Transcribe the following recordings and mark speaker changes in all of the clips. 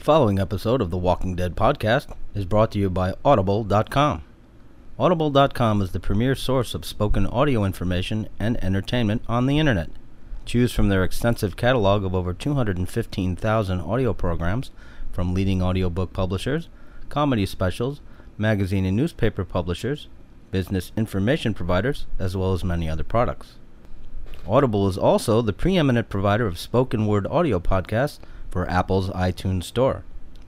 Speaker 1: The following episode of the Walking Dead podcast is brought to you by Audible.com. Audible.com is the premier source of spoken audio information and entertainment on the internet. Choose from their extensive catalog of over 215,000 audio programs from leading audiobook publishers, comedy specials, magazine and newspaper publishers, business information providers, as well as many other products. Audible is also the preeminent provider of spoken word audio podcasts for Apple's iTunes Store.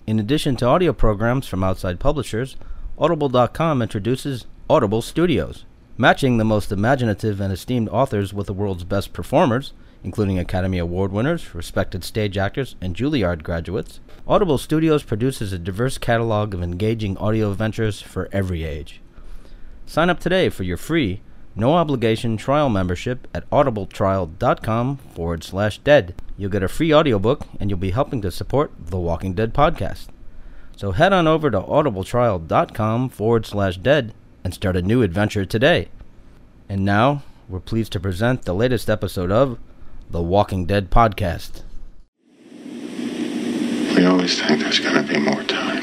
Speaker 1: In addition to audio programs from outside publishers, Audible.com introduces Audible Studios, matching the most imaginative and esteemed authors with the world's best performers, including Academy Award winners, respected stage actors, and Juilliard graduates. Audible Studios produces a diverse catalog of engaging audio adventures for every age. Sign up today for your free, no obligation trial membership at audibletrial.com forward slash dead. You'll get a free audiobook and you'll be helping to support the Walking Dead podcast. So head on over to audibletrial.com forward slash dead and start a new adventure today. And now, we're pleased to present the latest episode of the Walking Dead podcast.
Speaker 2: We always think there's gonna be more time.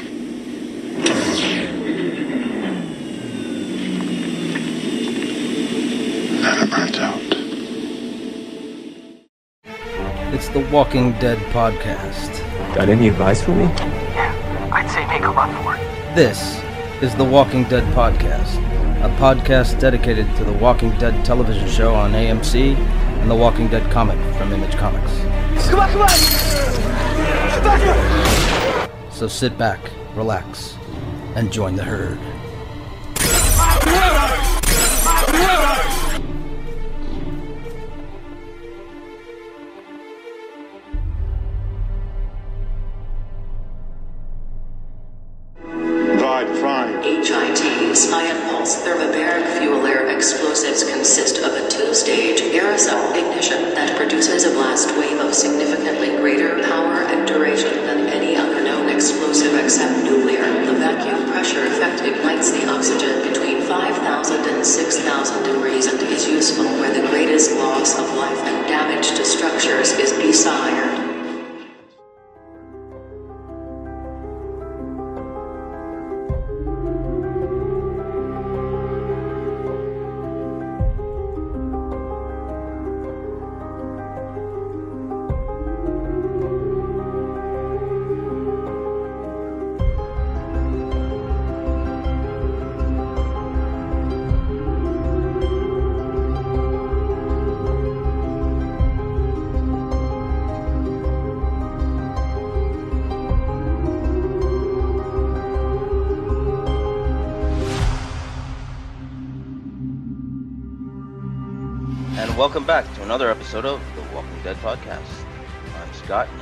Speaker 2: Then out.
Speaker 1: It's the Walking Dead podcast.
Speaker 3: Got any advice for me?
Speaker 4: Yeah, I'd say make a run for it.
Speaker 1: This is the Walking Dead podcast, a podcast dedicated to the Walking Dead television show on AMC and the Walking Dead comic from Image Comics.
Speaker 4: Come on, come on! Back here!
Speaker 1: So sit back, relax, and join the herd.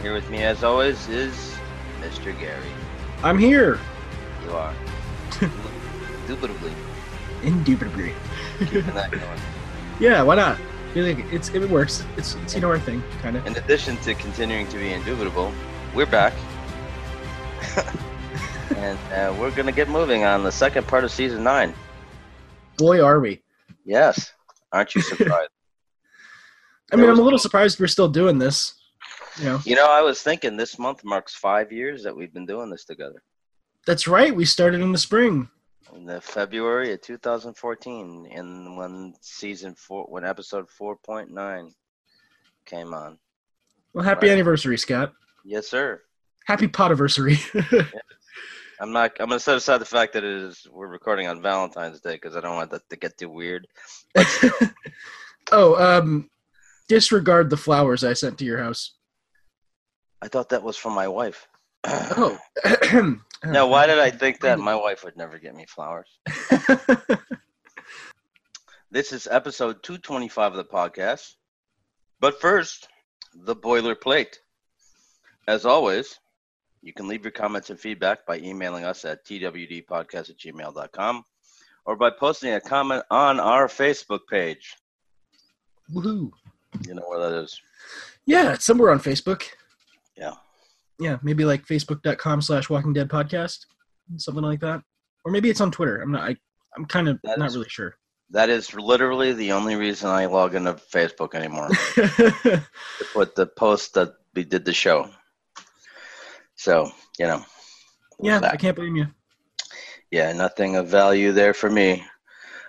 Speaker 1: Here with me, as always, is Mr. Gary.
Speaker 5: I'm here.
Speaker 1: You are. Indubitably
Speaker 5: Indubitably.
Speaker 1: keeping that going.
Speaker 5: Yeah, why not? It's it works. It's it's you know our thing, kind of.
Speaker 1: In addition to continuing to be indubitable, we're back. and uh, we're going to get moving on the second part of season nine.
Speaker 5: Boy, are we!
Speaker 1: Yes. Aren't you surprised?
Speaker 5: I mean,
Speaker 1: was-
Speaker 5: I'm a little surprised we're still doing this. You know,
Speaker 1: you know, I was thinking this month marks five years that we've been doing this together.
Speaker 5: that's right. We started in the spring.
Speaker 1: In the February of 2014, and when season four, when episode 4.9 came on.
Speaker 5: Well, happy
Speaker 1: Right.
Speaker 5: anniversary, Scott.
Speaker 1: Yes, sir.
Speaker 5: Happy potiversary.
Speaker 1: I'm not. I'm gonna set aside the fact that it is we're recording on Valentine's Day because I don't want that to get too weird.
Speaker 5: oh, um, disregard the flowers I sent to your house.
Speaker 1: I thought that was from my wife.
Speaker 5: Oh.
Speaker 1: now, why did I think that my wife would never get me flowers? This is episode 225 of the podcast. But first, the boilerplate. As always, you can leave your comments and feedback by emailing us at twdpodcast at gmail.com or by posting a comment on our Facebook page.
Speaker 5: Woohoo!
Speaker 1: You know where that is.
Speaker 5: Yeah, it's somewhere on Facebook.
Speaker 1: Yeah.
Speaker 5: Yeah, maybe like facebook.com slash walking dead podcast, something like that. Or maybe it's on Twitter. I'm not, I, I'm kind of
Speaker 1: That
Speaker 5: not
Speaker 1: is-
Speaker 5: really sure.
Speaker 1: That is literally the only reason I log into Facebook anymore. to put the post that we did the show. So you know.
Speaker 5: Yeah,
Speaker 1: that-
Speaker 5: I can't blame you.
Speaker 1: Yeah, nothing of value there for me.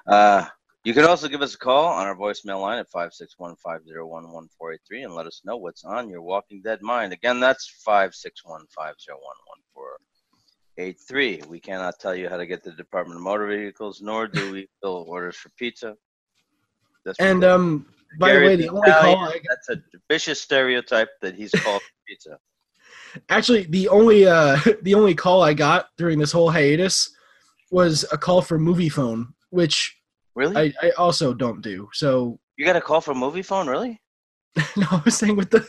Speaker 1: Uh, you can also give us a call on our voicemail line at 561-501-1483 and let us know what's on your Walking Dead mind. Again, that's 561-501-1483. We cannot tell you how to get to the Department of Motor Vehicles, nor do we fill orders for pizza. That's
Speaker 5: And um, by the way, the only
Speaker 1: Italian,
Speaker 5: call I
Speaker 1: that's a vicious stereotype that he's called pizza.
Speaker 5: actually the only uh the only call I got during this whole hiatus was a call for movie phone, which
Speaker 1: Really?
Speaker 5: I, I also don't do. So
Speaker 1: you got a call from movie phone, really?
Speaker 5: no, I was saying with the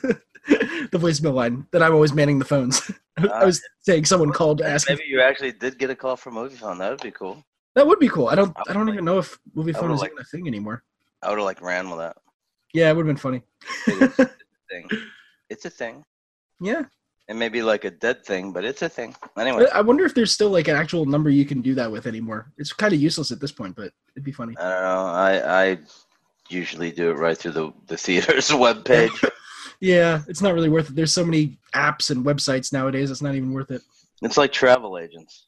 Speaker 5: the voicemail line that I'm always manning the phones. I was ah. saying someone called to ask.
Speaker 1: Maybe you actually did get a call from movie phone. That would be cool.
Speaker 5: That would be cool. I don't. I don't
Speaker 1: Probably.
Speaker 5: even know if movie phone is
Speaker 1: liked-
Speaker 5: even a thing anymore.
Speaker 1: I would have like ran with that.
Speaker 5: Yeah, it would have been funny.
Speaker 1: It's a thing. It's a thing.
Speaker 5: yeah,
Speaker 1: It may be like a dead thing, but it's a thing. Anyway,
Speaker 5: I wonder if there's still like an actual number you can do that with anymore. It's kind of useless at this point, but it'd be funny.
Speaker 1: I don't know. I I usually do it right through the the theater's webpage.
Speaker 5: Yeah, it's not really worth it. There's so many apps and websites nowadays. It's not even worth it.
Speaker 1: it's like travel agents.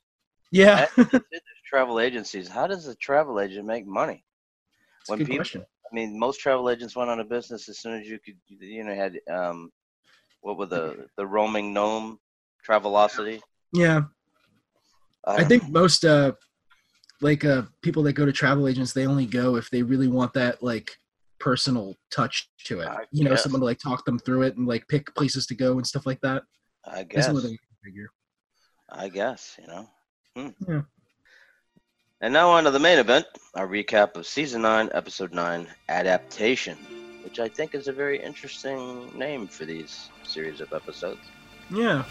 Speaker 5: Yeah,
Speaker 1: There's travel agencies. How does a travel agent make money?
Speaker 5: a
Speaker 1: when
Speaker 5: good
Speaker 1: people-
Speaker 5: question.
Speaker 1: I mean, most travel agents went out of business as soon as you could. You know, had um, what were the the roaming gnome, Travelocity.
Speaker 5: Yeah, I
Speaker 1: don't
Speaker 5: think most uh like uh people that go to travel agents they only go if they really want that like personal touch to it.
Speaker 1: I
Speaker 5: you know,
Speaker 1: guess.
Speaker 5: someone to like talk them through it and like pick places to go and stuff like that.
Speaker 1: I guess.
Speaker 5: the only thing figure.
Speaker 1: I guess, you know. Hmm.
Speaker 5: Yeah.
Speaker 1: And now on to the main event, our recap of season nine, episode nine, adaptation, which I think is a very interesting name for these series of episodes.
Speaker 5: Yeah.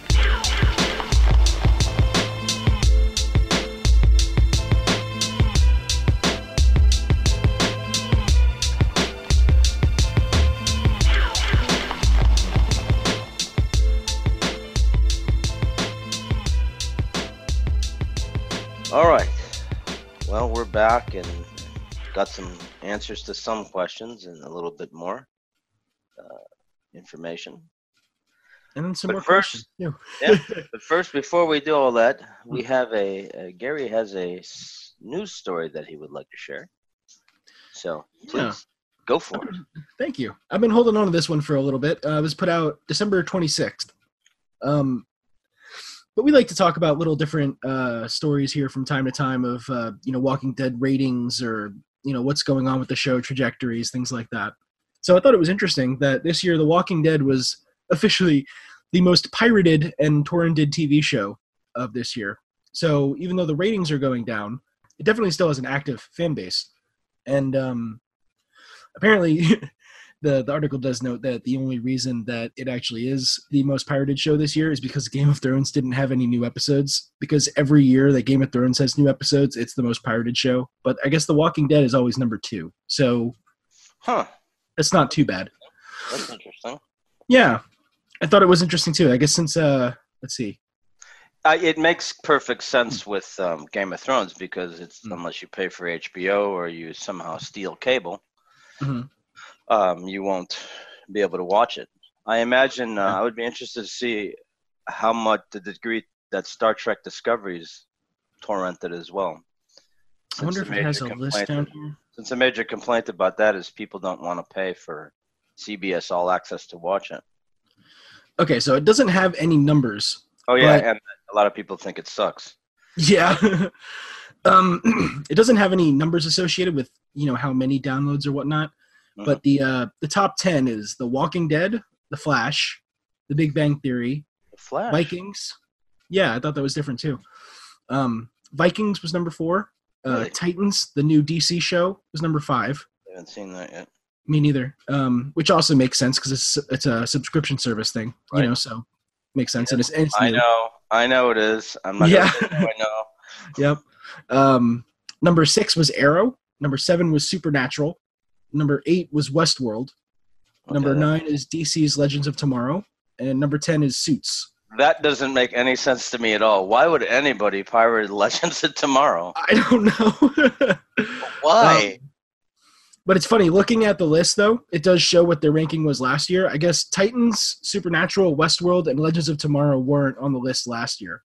Speaker 1: All right. Well, we're back and got some answers to some questions and a little bit more uh, information.
Speaker 5: And then some
Speaker 1: But
Speaker 5: more
Speaker 1: first-
Speaker 5: questions.
Speaker 1: Yeah. But first, before we do all that, we have a uh, Gary has a news story that he would like to share. So please
Speaker 5: Yeah.
Speaker 1: go for it.
Speaker 5: Thank you. I've been holding on to this one for a little bit. Uh, it was put out December 26th. Um, but we like to talk about little different uh, stories here from time to time of, uh, you know, Walking Dead ratings or, you know, what's going on with the show trajectories, things like that. So I thought it was interesting that this year The Walking Dead was officially the most pirated and torrented TV show of this year. So even though the ratings are going down, it definitely still has an active fan base. And um, apparently the, the article does note that the only reason that it actually is the most pirated show this year is because game of thrones didn't have any new episodes. Because every year that game of thrones has new episodes it's the most pirated show. But i guess the walking dead is always number two. So
Speaker 1: Huh.
Speaker 5: it's not too bad.
Speaker 1: That's interesting.
Speaker 5: yeah. I thought it was interesting too. I guess since uh let's see.
Speaker 1: Uh, it makes perfect sense with um, Game of Thrones because it's
Speaker 5: Mm.
Speaker 1: unless you pay for HBO or you somehow steal cable,
Speaker 5: Mhm.
Speaker 1: Um, you won't be able to watch it. I imagine uh, I would be interested to see how much the degree that Star Trek Discovery's torrented as well.
Speaker 5: i wonder if it has a list down here
Speaker 1: Since a major complaint about that is people don't want to pay for CBS All Access to watch it.
Speaker 5: okay so it doesn't have any numbers
Speaker 1: Oh yeah,
Speaker 5: But-
Speaker 1: and a lot of people think it sucks.
Speaker 5: Yeah. um, it doesn't have any numbers associated with you know how many downloads or whatnot, but the uh, the top ten is The Walking Dead, The Flash, The Big Bang Theory,
Speaker 1: The Flash.
Speaker 5: Vikings. Yeah, I thought that was different too. Um, Vikings was number four. Uh,
Speaker 1: Really?
Speaker 5: Titans, the new DC show, was number five.
Speaker 1: I haven't seen that yet.
Speaker 5: Me neither. Um, which also makes sense because it's it's a subscription service thing,
Speaker 1: Right.
Speaker 5: you know. So makes sense, and it's, and it's
Speaker 1: I know, I know it is. I'm not.
Speaker 5: Yeah.
Speaker 1: Gonna say who I know.
Speaker 5: Yep. Um, number six was Arrow. Number seven was Supernatural. Number eight was Westworld. Number
Speaker 1: Okay, that-
Speaker 5: nine is DC's Legends of Tomorrow. And number 10 is Suits.
Speaker 1: That doesn't make any sense to me at all. Why would anybody pirate Legends of Tomorrow?
Speaker 5: I don't know.
Speaker 1: Why?
Speaker 5: Um, But it's funny looking at the list though. It does show what their ranking was last year. I guess Titans, Supernatural, Westworld, and Legends of Tomorrow weren't on the list last year.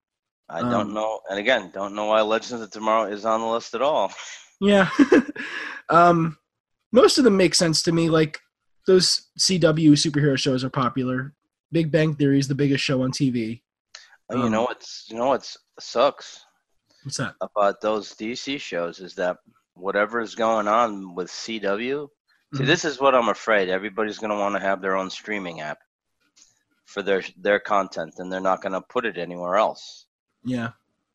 Speaker 1: I
Speaker 5: Um,
Speaker 1: don't know, and again, don't know why Legends of Tomorrow is on the list at all.
Speaker 5: Yeah. um, most of them make sense to me. Like those CW superhero shows are popular. Big Bang Theory is the biggest show on TV.
Speaker 1: And you
Speaker 5: Um,
Speaker 1: know what's you know what's sucks
Speaker 5: What's that?
Speaker 1: about those DC shows is that whatever is going on with CW. See,
Speaker 5: Mhm.
Speaker 1: this is what I'm afraid. Everybody's going to want to have their own streaming app for their their content, and they're not going to put it anywhere else.
Speaker 5: Yeah.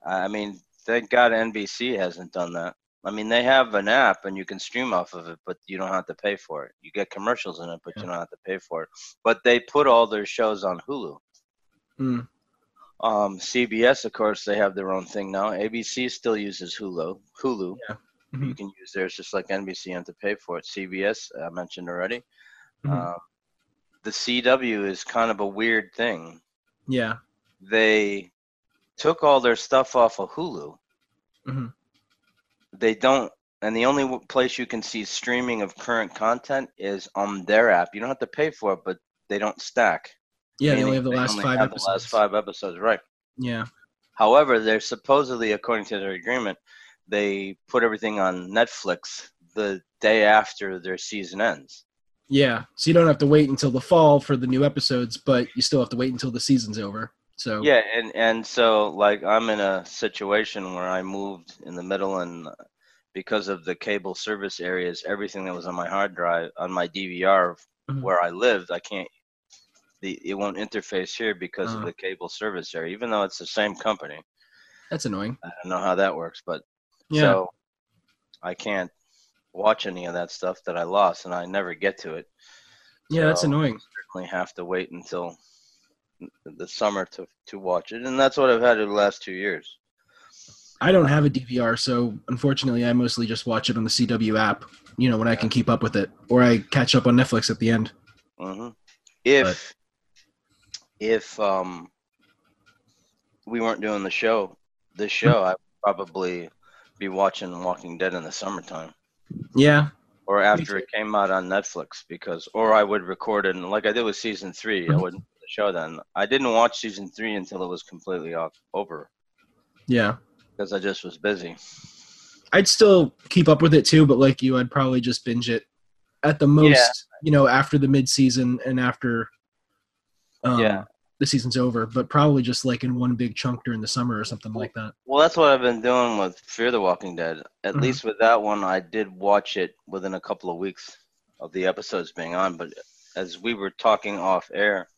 Speaker 1: I mean, thank God NBC hasn't done that. I mean, they have an app and you can stream off of it, but you don't have to pay for it. You get commercials in it, but you don't have to pay for it. But they put all their shows on Hulu.
Speaker 5: Mm.
Speaker 1: Um, CBS, of course, they have their own thing now. ABC still uses Hulu. Hulu,
Speaker 5: Yeah.
Speaker 1: you
Speaker 5: Mhm.
Speaker 1: can use theirs just like NBC. You have to pay for it. CBS, I mentioned already.
Speaker 5: Mhm.
Speaker 1: Um, the CW is kind of a weird thing.
Speaker 5: Yeah.
Speaker 1: They took all their stuff off of Hulu.
Speaker 5: Mhm.
Speaker 1: They don't, and the only place you can see streaming of current content is on their app. You don't have to pay for it, but they don't stack.
Speaker 5: Yeah. They only have the last five
Speaker 1: have
Speaker 5: episodes.
Speaker 1: The last five episodes, right?
Speaker 5: Yeah.
Speaker 1: However, they're supposedly, according to their agreement, they put everything on Netflix the day after their season ends.
Speaker 5: Yeah. So you don't have to wait until the fall for the new episodes, but you still have to wait until the season's over. So
Speaker 1: Yeah, and and so like I'm in a situation where I moved in the middle, and because of the cable service areas, everything that was on my hard drive on my DVR
Speaker 5: Mhm.
Speaker 1: where I lived, I can't. The, it won't interface here because
Speaker 5: Uh.
Speaker 1: of the cable service area, even though it's the same company.
Speaker 5: that's annoying.
Speaker 1: I don't know how that works, but
Speaker 5: Yeah.
Speaker 1: so I can't watch any of that stuff that I lost, and I never get to it.
Speaker 5: yeah, that's
Speaker 1: so-
Speaker 5: annoying.
Speaker 1: Certainly have to wait until the summer to to watch it, and that's what I've had over the last two years.
Speaker 5: I don't have a DVR, so unfortunately, I mostly just watch it on the CW app. You know, when I can keep up with it, or I catch up on Netflix at the end.
Speaker 1: hmm If if um we weren't doing the show, this show, I'd probably be watching Walking Dead in the summertime.
Speaker 5: Yeah.
Speaker 1: or after it came out on Netflix because or I would record it and like I did with season 3 I
Speaker 5: Mhm.
Speaker 1: Wouldn't put the show then. I didn't watch season 3 until it was completely off, over
Speaker 5: Yeah.
Speaker 1: because I just was busy.
Speaker 5: I'd still keep up with it too, but like you, I'd probably just binge it at the most, you know, after the mid season and after um,
Speaker 1: Yeah.
Speaker 5: the season's over, but probably just like in one big chunk during the summer or something like that.
Speaker 1: Well, that's what I've been doing with Fear the Walking Dead. At
Speaker 5: Mhm.
Speaker 1: least with that one I did watch it within a couple of weeks of the episodes being on, but as we were talking off air,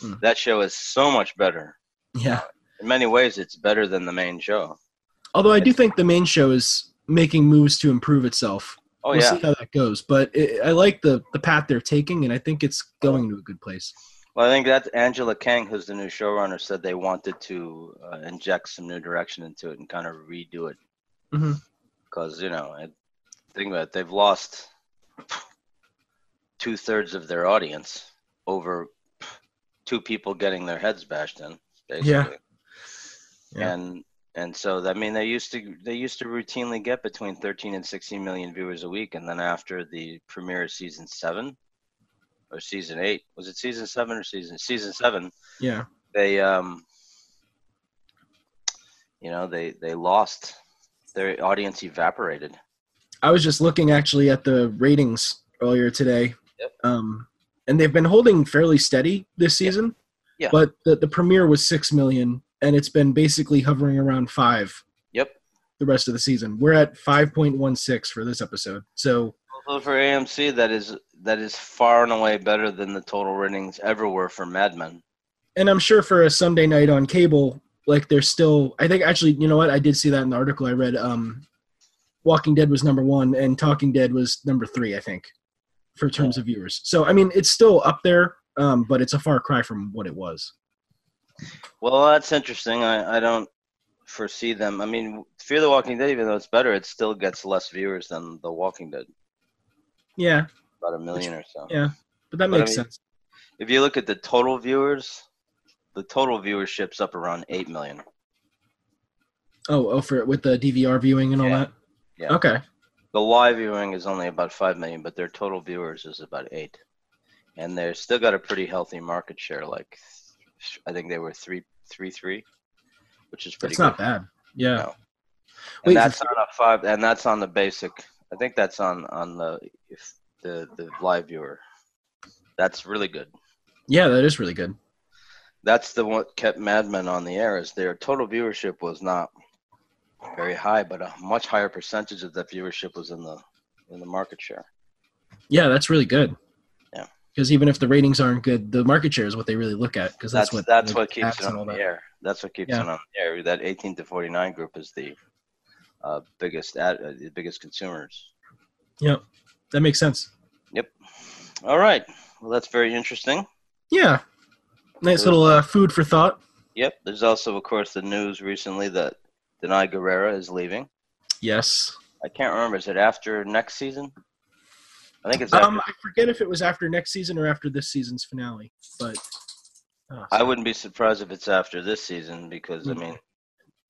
Speaker 5: Mm.
Speaker 1: that show is so much better.
Speaker 5: Yeah.
Speaker 1: In many ways it's better than the main show.
Speaker 5: Although I do think the main show is making moves to improve itself.
Speaker 1: Oh
Speaker 5: we'll
Speaker 1: yeah.
Speaker 5: see how that goes. But it, I like the the path they're taking, and I think it's going to a good place.
Speaker 1: Well, I think that's Angela Kang, who's the new showrunner, said they wanted to uh, inject some new direction into it and kind of redo it.
Speaker 5: Mhm.
Speaker 1: Because, you know, I think about it, they've lost two thirds of their audience over two people getting their heads bashed in, basically.
Speaker 5: Yeah. Yeah.
Speaker 1: And and so I mean they used to they used to routinely get between 13 and 16 million viewers a week, and then after the premiere of season seven or season eight, was it season seven or season season seven?
Speaker 5: Yeah.
Speaker 1: They um you know they they lost their audience evaporated.
Speaker 5: I was just looking actually at the ratings earlier today.
Speaker 1: Yep.
Speaker 5: Um, and they've been holding fairly steady this season.
Speaker 1: Yeah.
Speaker 5: But the, the premiere was six million, and it's been basically hovering around five
Speaker 1: Yep.
Speaker 5: the rest of the season. We're at five point one six for this episode. So
Speaker 1: for AMC, that is that is far and away better than the total ratings ever were for Mad Men.
Speaker 5: and I'm sure for a Sunday night on cable, like there's still I think actually, you know what, I did see that in the article I read. Um Walking Dead was number one and Talking Dead was number three, I think, for terms of viewers. So I mean it's still up there, um, but it's a far cry from what it was.
Speaker 1: Well, that's interesting. I, I don't foresee them. I mean, Fear the Walking Dead, even though it's better, it still gets less viewers than The Walking Dead,
Speaker 5: Yeah,
Speaker 1: about a million or so.
Speaker 5: yeah. But that
Speaker 1: But I
Speaker 5: makes
Speaker 1: mean-
Speaker 5: sense.
Speaker 1: If you look at the total viewers, the total viewership's up around eight million.
Speaker 5: Oh, oh for with the DVR viewing and all
Speaker 1: Yeah.
Speaker 5: that?
Speaker 1: Yeah.
Speaker 5: Okay.
Speaker 1: The live viewing is only about five million, but their total viewers is about eight, and they're still got a pretty healthy market share. Like, I think they were three, three, three, which is pretty
Speaker 5: It's
Speaker 1: good.
Speaker 5: not bad. Yeah.
Speaker 1: No.
Speaker 5: Wait,
Speaker 1: and that's on a five, and that's on the basic. I think that's on on the if the the live viewer. That's really good.
Speaker 5: Yeah, that is really good.
Speaker 1: That's the what kept Mad Men on the air. Is their total viewership was not very high, but a much higher percentage of that viewership was in the in the market share.
Speaker 5: Yeah, that's really good.
Speaker 1: Yeah.
Speaker 5: Because even if the ratings aren't good, the market share is what they really look at. Because that's,
Speaker 1: That's
Speaker 5: what
Speaker 1: that's what keeps it on the air. That's what keeps
Speaker 5: Yeah.
Speaker 1: it on the air. That 18 to 49 group is the uh, biggest ad, uh, the biggest consumers.
Speaker 5: Yep, that makes sense. Yep.
Speaker 1: All right. Well, that's very interesting.
Speaker 5: Yeah, nice little uh, food for thought.
Speaker 1: Yep. There's also, of course, the news recently that Danai Gurira is leaving.
Speaker 5: Yes.
Speaker 1: I can't remember. Is it after next season? I think it's after.
Speaker 5: Um, I forget if it was after next season or after this season's finale, but oh,
Speaker 1: I wouldn't be surprised if it's after this season because I
Speaker 5: Mhm.
Speaker 1: mean,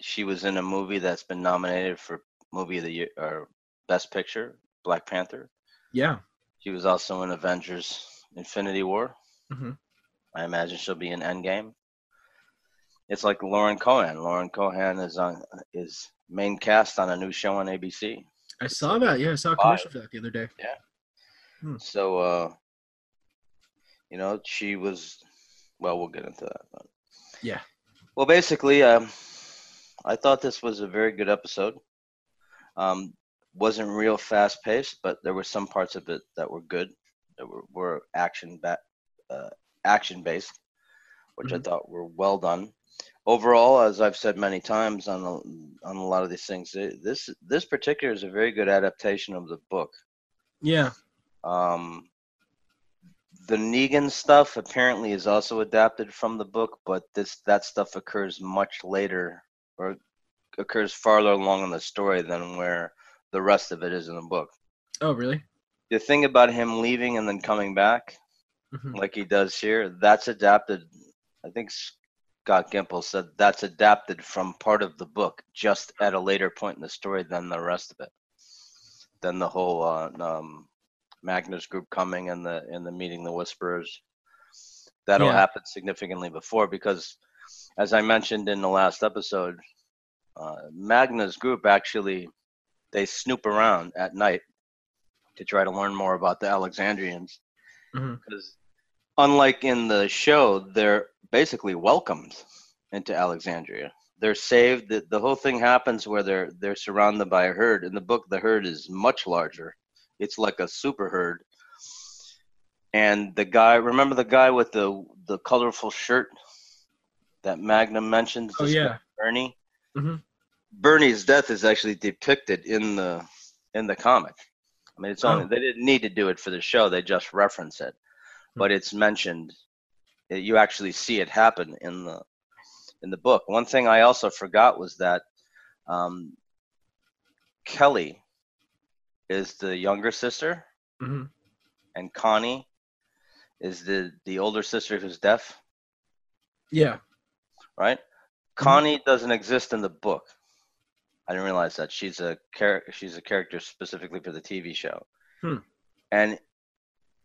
Speaker 1: she was in a movie that's been nominated for movie of the year or best picture, Black Panther.
Speaker 5: yeah,
Speaker 1: She was also in Avengers: Infinity War.
Speaker 5: Mhm.
Speaker 1: I imagine she'll be in Endgame. It's like Lauren Cohan. Lauren Cohan is on is main cast on a new show on ABC.
Speaker 5: I saw that. Yeah, I saw a commercial for that the other day. Hmm.
Speaker 1: So, uh, you know, she was. Well, we'll get into that. But.
Speaker 5: Yeah.
Speaker 1: Well, basically, um, I thought this was a very good episode. Um, wasn't real fast paced, but there were some parts of it that were good, that were, were action ba- uh, action based, which I
Speaker 5: Mhm.
Speaker 1: thought were well done. Overall, as I've said many times on a, on a lot of these things, this this particular is a very good adaptation of the book.
Speaker 5: Yeah,
Speaker 1: Um, the Negan stuff apparently is also adapted from the book, but this that stuff occurs much later or occurs farther along in the story than where the rest of it is in the book.
Speaker 5: Oh, really?
Speaker 1: The thing about him leaving and then coming back,
Speaker 5: Mhm.
Speaker 1: like he does here, that's adapted. I think Scott Gimple said that's adapted from part of the book, just at a later point in the story than the rest of it. Than the whole uh, um, Magna's group coming and the and the meeting the Whisperers. That'll
Speaker 5: Yeah.
Speaker 1: happen significantly before because, as I mentioned in the last episode, uh, Magna's group actually they snoop around at night to try to learn more about the Alexandrians because unlike in the show they're basically welcomed into alexandria. They're saved. The, the whole thing happens where they're they're surrounded by a herd. In the book the herd is much larger. It's like a super herd. And the guy remember the guy with the the colorful shirt that Magna mentioned?
Speaker 5: Oh, yeah.
Speaker 1: bernie?
Speaker 5: Mhm.
Speaker 1: bernie's death is actually depicted in the in the comic. I mean it's only
Speaker 5: Oh.
Speaker 1: they didn't need to do it for the show. They just reference it but it's mentioned uh, you actually see it happen in the in the book. One thing i also forgot was that um, kelly is the younger sister
Speaker 5: Mhm.
Speaker 1: and connie is the the older sister who's deaf.
Speaker 5: Yeah.
Speaker 1: right? Connie doesn't exist in the book. I didn't realize that. She's a character she's a character specifically for the tv show.
Speaker 5: Hmm.
Speaker 1: and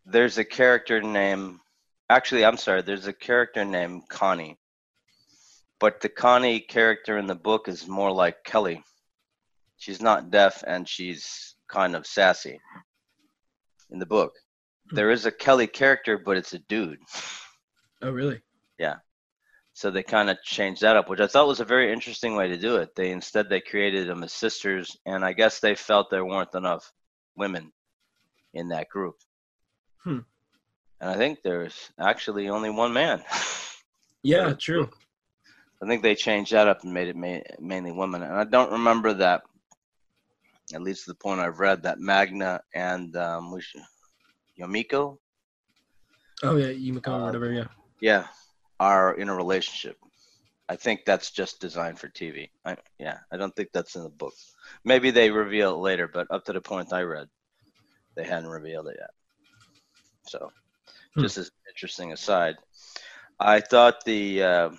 Speaker 1: there's a character named actually i'm sorry there's a character named connie but the connie character in the book is more like kelly she's not deaf and she's kind of sassy in the book
Speaker 5: Hmm.
Speaker 1: there is a kelly character but it's a dude
Speaker 5: Oh, really? Yeah.
Speaker 1: So they kind of changed that up which i thought was a very interesting way to do it they instead they created them as sisters and i guess they felt there weren't enough women in that group
Speaker 5: Hmm.
Speaker 1: and i think there's actually only one man
Speaker 5: Yeah, true.
Speaker 1: i think they changed that up and made it ma- mainly women and i don't remember that at least to the point i've read that magna and um, yomiko
Speaker 5: Oh, yeah, Yumiko
Speaker 1: Uh,
Speaker 5: or whatever. Yeah.
Speaker 1: yeah are in a relationship i think that's just designed for tv I, yeah i don't think that's in the book maybe they reveal it later but up to the point i read they hadn't revealed it yet so
Speaker 5: Hmm.
Speaker 1: just as an interesting aside i thought the uh,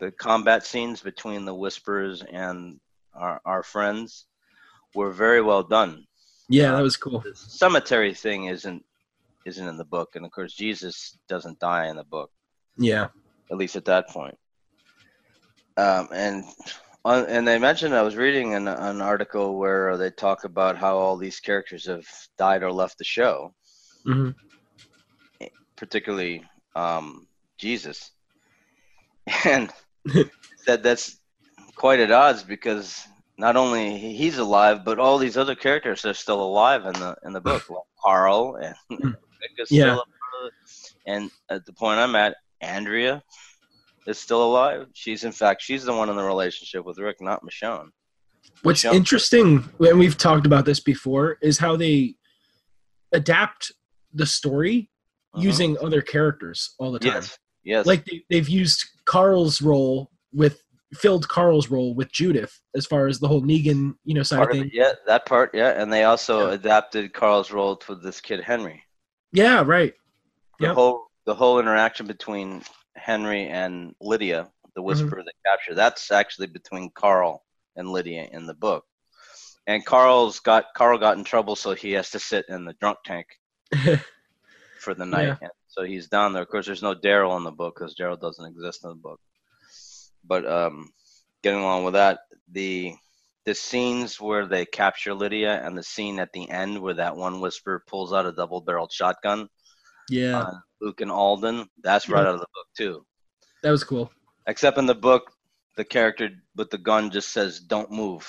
Speaker 1: the combat scenes between the Whispers and our, our friends were very well done
Speaker 5: Yeah, that was cool.
Speaker 1: The cemetery thing isn't isn't in the book, and of course Jesus doesn't die in the book,
Speaker 5: Yeah.
Speaker 1: at least at that point. Um, and on, and they mentioned I was reading an, an article where they talk about how all these characters have died or left the show,
Speaker 5: hmm
Speaker 1: particularly um, Jesus, and that that's quite at odds because not only he's alive, but all these other characters are still alive in the in the book. Like Carl and still
Speaker 5: Yeah.
Speaker 1: a part of it. and at the point I'm at, Andrea is still alive. She's in fact she's the one in the relationship with Rick, not Michonne.
Speaker 5: What's
Speaker 1: Michelle-
Speaker 5: interesting, and we've talked about this before, is how they adapt the story
Speaker 1: Mhm.
Speaker 5: using other characters all the time.
Speaker 1: yes, yes,
Speaker 5: Like they, they've used Carl's role with filled Carl's role with Judith as far as the whole Negan, you know, side
Speaker 1: part
Speaker 5: of thing.
Speaker 1: it, yeah, that part, yeah, and they also
Speaker 5: Yeah.
Speaker 1: adapted Carl's role to this kid Henry.
Speaker 5: Yeah, right.
Speaker 1: the
Speaker 5: Yep.
Speaker 1: whole the whole interaction between Henry and Lydia, the
Speaker 5: Mm-hmm.
Speaker 1: whisperer they capture, that's actually between Carl and Lydia in the book. And Carl's got Carl got in trouble, so he has to sit in the drunk tank for the night.
Speaker 5: Yeah.
Speaker 1: And so he's down there. Of course, there's no Daryl in the book because Daryl doesn't exist in the book. But um, getting along with that, the the scenes where they capture Lydia and the scene at the end where that one whisper pulls out a double-barreled shotgun
Speaker 5: yeah,
Speaker 1: Luke and Alden. That's right
Speaker 5: Yeah.
Speaker 1: out of the book too.
Speaker 5: that was cool.
Speaker 1: Except in the book, the character with the gun just says "Don't move,"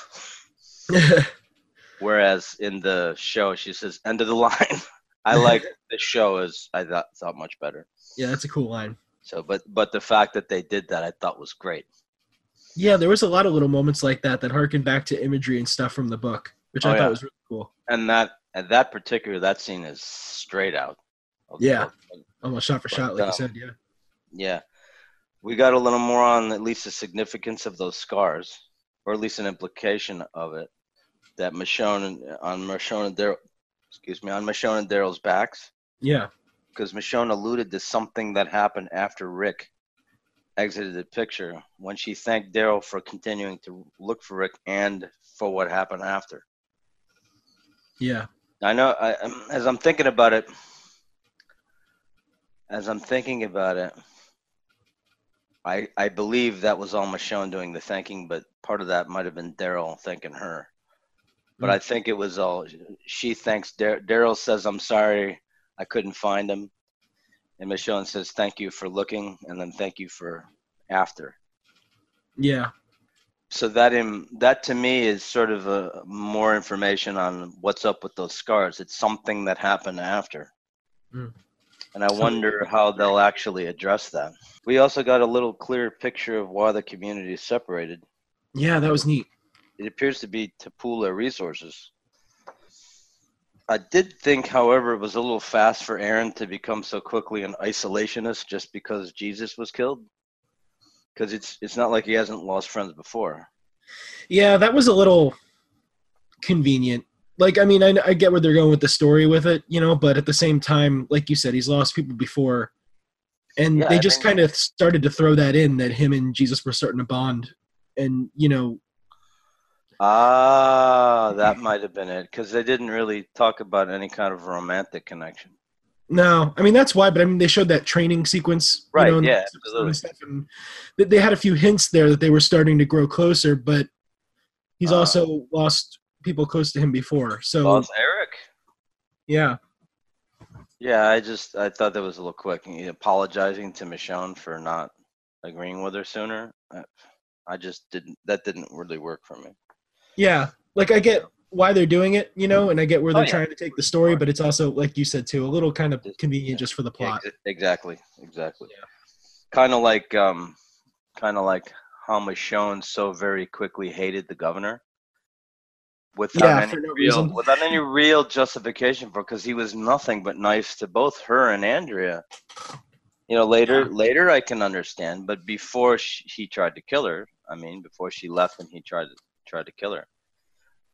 Speaker 1: whereas in the show she says "End of the line." I like the show as I thought thought much better.
Speaker 5: yeah, that's a cool line.
Speaker 1: So, but but the fact that they did that, I thought was great.
Speaker 5: Yeah, there was a lot of little moments like that that harken back to imagery and stuff from the book, which
Speaker 1: Oh,
Speaker 5: I thought was really cool.
Speaker 1: And that and that particular that scene is straight out.
Speaker 5: Yeah. Almost shot for
Speaker 1: But,
Speaker 5: shot, like
Speaker 1: um,
Speaker 5: you said. Yeah.
Speaker 1: Yeah. We got a little more on at least the significance of those scars, or at least an implication of it, that Michonne on Michonne Daryl, excuse me, on Michonne and Daryl's backs,
Speaker 5: Yeah.
Speaker 1: because Michonne alluded to something that happened after Rick exited the picture when she thanked Daryl for continuing to look for Rick and for what happened after.
Speaker 5: Yeah.
Speaker 1: I know. I, um, as I'm thinking about it, as I'm thinking about it, I I believe that was all Michonne doing the thanking, but part of that might have been Daryl thanking her. But I think it was all she thanks Daryl says I'm sorry I couldn't find him, and Michonne says thank you for looking, and then thank you for after.
Speaker 5: Yeah.
Speaker 1: so that in that to me is sort of a more information on what's up with those scars. It's something that happened after,
Speaker 5: Mm.
Speaker 1: and I wonder how they'll actually address that. We also got a little clearer picture of why the community is separated.
Speaker 5: Yeah, that was neat.
Speaker 1: It appears to be to pool their resources. I did think, however, it was a little fast for Aaron to become so quickly an isolationist just because Jesus was killed. Because it's it's not like he hasn't lost friends before.
Speaker 5: Yeah, that was a little convenient. Like, I mean, I, I get where they're going with the story with it, you know, but at the same time, like you said, he's lost people before. And
Speaker 1: Yeah,
Speaker 5: they
Speaker 1: I
Speaker 5: just kind of started to throw that in that him and Jesus were starting to bond. And, you know,
Speaker 1: Ah, that might have been it because they didn't really talk about any kind of romantic connection.
Speaker 5: no, I mean, that's why, but I mean, they showed that training sequence.
Speaker 1: Right,
Speaker 5: You know, and
Speaker 1: yeah, absolutely.
Speaker 5: and they- had a few hints there that they were starting to grow closer, but he's
Speaker 1: Uh,
Speaker 5: also lost people close to him before. So,
Speaker 1: Boss Eric.
Speaker 5: yeah.
Speaker 1: Yeah, I just I thought that was a little quick. He apologizing to Michonne for not agreeing with her sooner. I, I just didn't. That didn't really work for me.
Speaker 5: Yeah, like I get why they're doing it, you know, and I get where
Speaker 1: Oh,
Speaker 5: they're
Speaker 1: yeah.
Speaker 5: trying to take the story, but it's also like you said too, a little kind of convenient
Speaker 1: yeah.
Speaker 5: just for the plot.
Speaker 1: ex- exactly, exactly.
Speaker 5: Yeah.
Speaker 1: Kind of like um, kind of like how Michonne so very quickly hated the governor. Without
Speaker 5: Yeah,
Speaker 1: any
Speaker 5: no
Speaker 1: real,
Speaker 5: reason.
Speaker 1: without any real justification for, because he was nothing but nice to both her and Andrea. You know, later,
Speaker 5: Yeah.
Speaker 1: later I can understand, but before she, he tried to kill her, I mean, before she left and he tried to tried to kill her,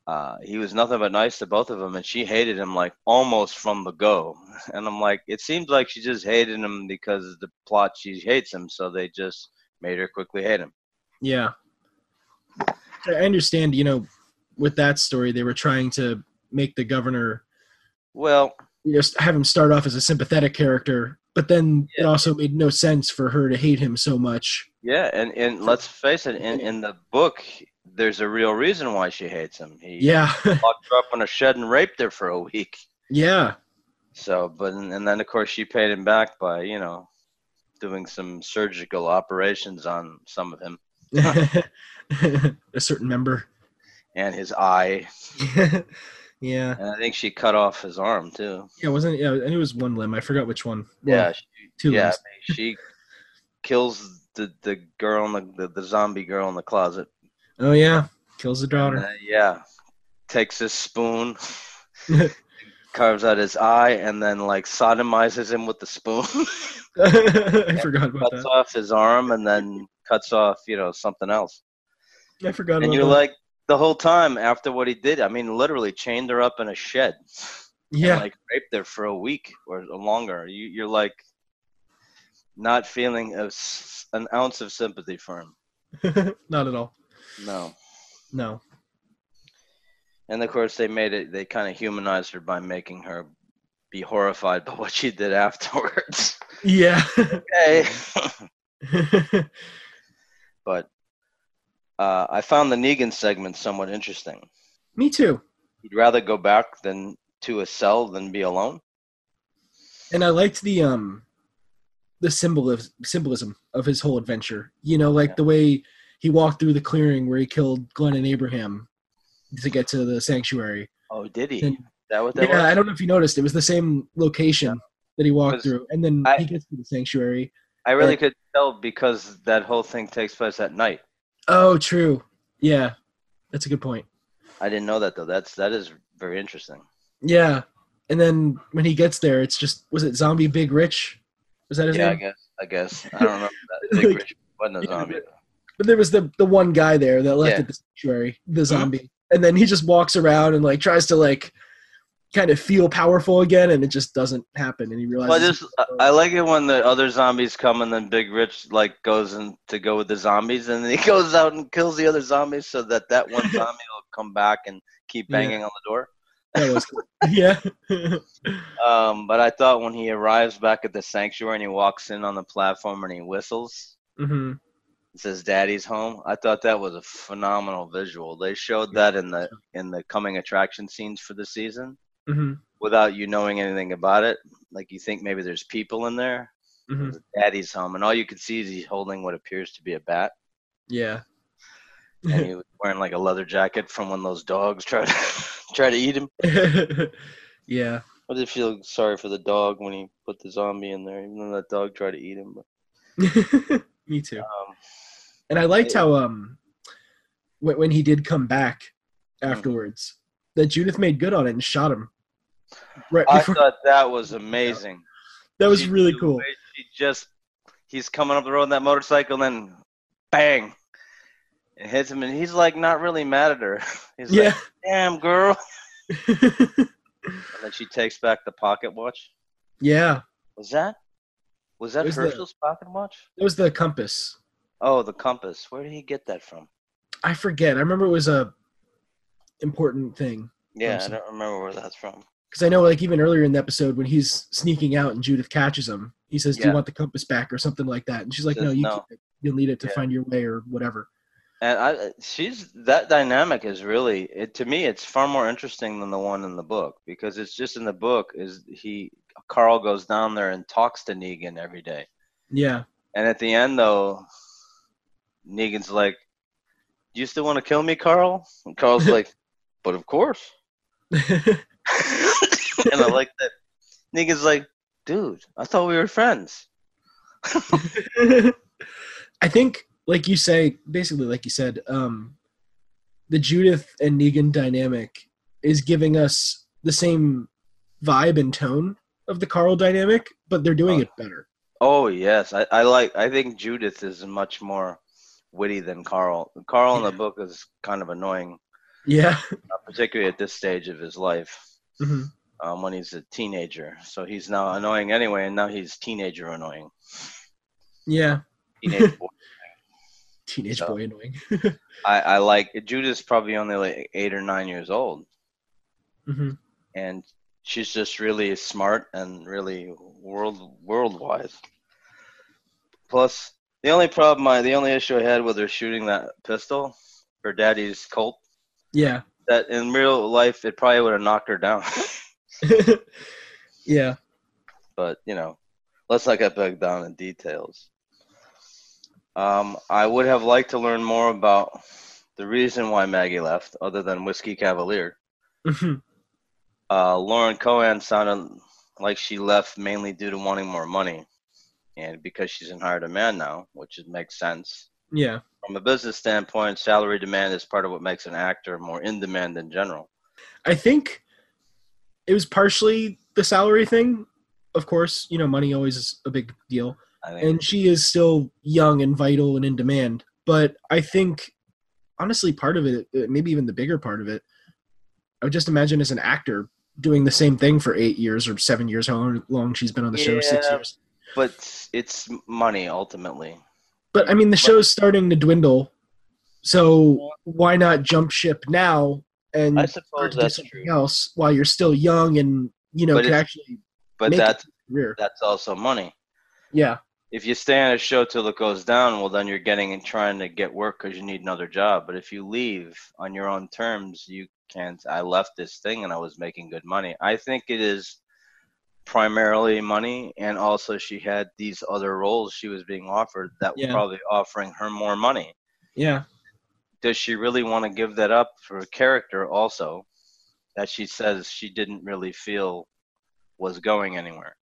Speaker 1: uh, he was nothing but nice to both of them, and she hated him like almost from the go. And I'm like, it seems like she just hated him because of the plot she hates him, so they just made her quickly hate him.
Speaker 5: Yeah. I understand, you know, with that story, they were trying to make the governor
Speaker 1: Well,
Speaker 5: just have him start off as a sympathetic character, but then it also made no sense for her to hate him so much.
Speaker 1: yeah, and and let's face it, in in the book, there's a real reason why she hates him. He
Speaker 5: Yeah,
Speaker 1: locked her up in a shed and raped her for a week.
Speaker 5: yeah,
Speaker 1: So, but and then of course she paid him back by you know doing some surgical operations on some of him
Speaker 5: a certain member.
Speaker 1: and his eye,
Speaker 5: yeah,
Speaker 1: and I think she cut off his arm too.
Speaker 5: yeah, wasn't yeah? and it was one limb. I forgot which one. Well,
Speaker 1: yeah, she,
Speaker 5: two
Speaker 1: yeah,
Speaker 5: limbs.
Speaker 1: she kills the the girl in the, the the zombie girl in the closet.
Speaker 5: Oh yeah, kills the daughter.
Speaker 1: uh, yeah, takes his spoon, carves out his eye, and then like sodomizes him with the spoon.
Speaker 5: I forgot about
Speaker 1: cuts
Speaker 5: that.
Speaker 1: Cuts off his arm, and then cuts off you know something else.
Speaker 5: I forgot
Speaker 1: And you're
Speaker 5: that.
Speaker 1: like the whole time after what he did. I mean, literally chained her up in a shed. and,
Speaker 5: yeah,
Speaker 1: like raped her for a week or longer. You, you're like not feeling a an ounce of sympathy for him.
Speaker 5: not at all.
Speaker 1: No.
Speaker 5: No.
Speaker 1: And of course, they made it. They kind of humanized her by making her be horrified by what she did afterwards.
Speaker 5: Yeah.
Speaker 1: okay. but uh, I found the Negan segment somewhat interesting.
Speaker 5: Me too.
Speaker 1: He'd rather go back than to a cell than be alone.
Speaker 5: And I liked the um the symbol of symbolism of his whole adventure. You know, like
Speaker 1: Yeah.
Speaker 5: the way he walked through the clearing where he killed Glenn and Abraham to get to the sanctuary.
Speaker 1: Oh, did he?
Speaker 5: And-
Speaker 1: that what that
Speaker 5: Yeah, I don't know if you noticed. It was the same location that he walked through, and then
Speaker 1: I-
Speaker 5: he gets to the sanctuary.
Speaker 1: I really
Speaker 5: but-
Speaker 1: could tell because that whole thing takes place at night.
Speaker 5: Oh, true. Yeah, that's a good point.
Speaker 1: I didn't know that though. That's that is very interesting.
Speaker 5: Yeah, and then when he gets there, it's just was it Zombie Big Rich? Was that his
Speaker 1: yeah, I
Speaker 5: name?
Speaker 1: guess. I guess. I don't remember that. Big
Speaker 5: Like-
Speaker 1: Rich wasn't a
Speaker 5: Yeah,
Speaker 1: zombie.
Speaker 5: But there was the the one guy there that left
Speaker 1: Yeah.
Speaker 5: at the sanctuary, the zombie, and then he just walks around and like tries to like kind of feel powerful again, and it just doesn't happen, and he
Speaker 1: Well,
Speaker 5: realizes.
Speaker 1: just I- I like it when the other zombies come and then Big Rich like goes in to go with the zombies and then he goes out and kills the other zombies so that that one zombie will come back and keep
Speaker 5: Yeah.
Speaker 1: banging on the door.
Speaker 5: that was yeah.
Speaker 1: Um, but I thought when he arrives back at the sanctuary and he walks in on the platform and he whistles,
Speaker 5: hmm
Speaker 1: it says "Daddy's home." I thought that was a phenomenal visual. They showed that in the in the coming attraction scenes for the season
Speaker 5: hmm
Speaker 1: without you knowing anything about it. Like you think maybe there's people in there.
Speaker 5: hmm
Speaker 1: Daddy's home, and all you can see is he's holding what appears to be a bat,
Speaker 5: Yeah.
Speaker 1: and he was wearing like a leather jacket from when those dogs try to try to eat him.
Speaker 5: yeah.
Speaker 1: I did feel sorry for the dog when he put the zombie in there, even though that dog tried to eat him. But,
Speaker 5: Me too.
Speaker 1: um,
Speaker 5: And I liked
Speaker 1: Yeah.
Speaker 5: how um when, when he did come back
Speaker 1: Mm.
Speaker 5: afterwards, that Judith made good on it and shot him. Right
Speaker 1: I thought that was amazing.
Speaker 5: that was
Speaker 1: She-
Speaker 5: really cool.
Speaker 1: She just he's coming up the road on that motorcycle, and then bang, it hits him, and he's like not really mad at her. He's
Speaker 5: Yeah.
Speaker 1: like, "Damn girl," and then she takes back the pocket watch.
Speaker 5: yeah.
Speaker 1: Was that? Was that
Speaker 5: It was the-
Speaker 1: Hershel's pocket watch?
Speaker 5: It was the compass.
Speaker 1: Oh, the compass. Where did he get that from?
Speaker 5: I forget. I remember it was a important thing.
Speaker 1: Yeah, I don't remember where that's from.
Speaker 5: Because I know, like, even earlier in the episode, when he's sneaking out and Judith catches him, he says, Do you want the compass back or something like that? And she's like,
Speaker 1: Says
Speaker 5: No, you
Speaker 1: no.
Speaker 5: You'll need it to
Speaker 1: Yeah.
Speaker 5: find your way or whatever.
Speaker 1: And I, she's that dynamic is really it to me. It's far more interesting than the one in the book because it's just in the book is he Carl goes down there and talks to Negan every day,
Speaker 5: Yeah.
Speaker 1: and at the end though, Negan's like, "Do you still want to kill me, Carl?" And Carl's like, "But of course." and I like that. Negan's like, "Dude, I thought we were friends."
Speaker 5: I think, like you say, basically, like you said, um, the Judith and Negan dynamic is giving us the same vibe and tone of the Carl dynamic, but they're doing
Speaker 1: Oh.
Speaker 5: it better.
Speaker 1: Oh yes, I, I like. I think Judith is much more witty than Carl. Carl in the book is kind of annoying,
Speaker 5: Yeah.
Speaker 1: uh, particularly at this stage of his life
Speaker 5: hmm
Speaker 1: um, when he's a teenager. So he's now annoying anyway, and now he's teenager annoying.
Speaker 5: Yeah.
Speaker 1: Teenage boy.
Speaker 5: Teenage
Speaker 1: So-
Speaker 5: boy annoying.
Speaker 1: I, I like Judith's probably only like eight or nine years old.
Speaker 5: hmm
Speaker 1: and she's just really smart and really world worldwide. Plus, the only problem, I, the only issue I had with her shooting that pistol, her daddy's Colt,
Speaker 5: Yeah.
Speaker 1: that in real life it probably would have knocked her down.
Speaker 5: yeah.
Speaker 1: but you know, let's not get bogged down in details. Um, I would have liked to learn more about the reason why Maggie left, other than Whiskey Cavalier. Uh, Lauren Cohan sounded like she left mainly due to wanting more money, and because she's in higher demand now, which is, makes sense.
Speaker 5: yeah.
Speaker 1: From a business standpoint, salary demand is part of what makes an actor more in demand in general.
Speaker 5: I think it was partially the salary thing. Of course, you know, money always is a big deal.
Speaker 1: I think
Speaker 5: And she is still young and vital and in demand. But I think, honestly, part of it, maybe even the bigger part of it, I would just imagine as an actor doing the same thing for eight years or seven years, how long she's been on the show, six years.
Speaker 1: but it's money ultimately.
Speaker 5: But I mean, the show's starting to dwindle. So why not jump ship now and
Speaker 1: I
Speaker 5: start
Speaker 1: suppose
Speaker 5: do something
Speaker 1: true.
Speaker 5: else while you're still young and, you know,
Speaker 1: But
Speaker 5: can actually
Speaker 1: But that's
Speaker 5: a career.
Speaker 1: that's also money.
Speaker 5: Yeah.
Speaker 1: If you stay on a show till it goes down, well, then you're getting and trying to get work because you need another job. But if you leave on your own terms, you can't. I left this thing and I was making good money. I think it is primarily money, and also she had these other roles she was being offered that were probably offering her more money.
Speaker 5: Yeah.
Speaker 1: Does she really want to give that up for a character also that she says she didn't really feel was going anywhere?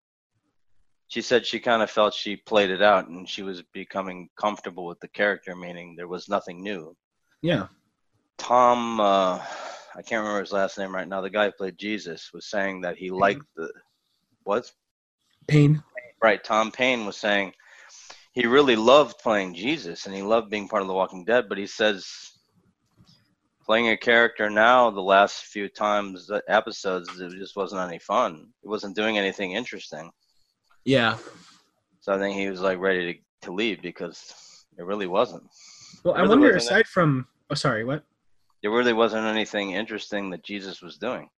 Speaker 1: She said she kind of felt she played it out and she was becoming comfortable with the character, meaning there was nothing new.
Speaker 5: Yeah.
Speaker 1: Tom, uh, I can't remember his last name right now. The guy who played Jesus was saying that he liked the what?
Speaker 5: Pain.
Speaker 1: Right, Tom Payne was saying he really loved playing Jesus and he loved being part of The Walking Dead, but he says playing a character now, the last few times the episodes, it just wasn't any fun. It wasn't doing anything interesting.
Speaker 5: Yeah.
Speaker 1: So I think he was like ready to, to leave because it really wasn't.
Speaker 5: Well, I wonder, aside from, oh, sorry, what?
Speaker 1: There really wasn't anything interesting that Jesus was doing.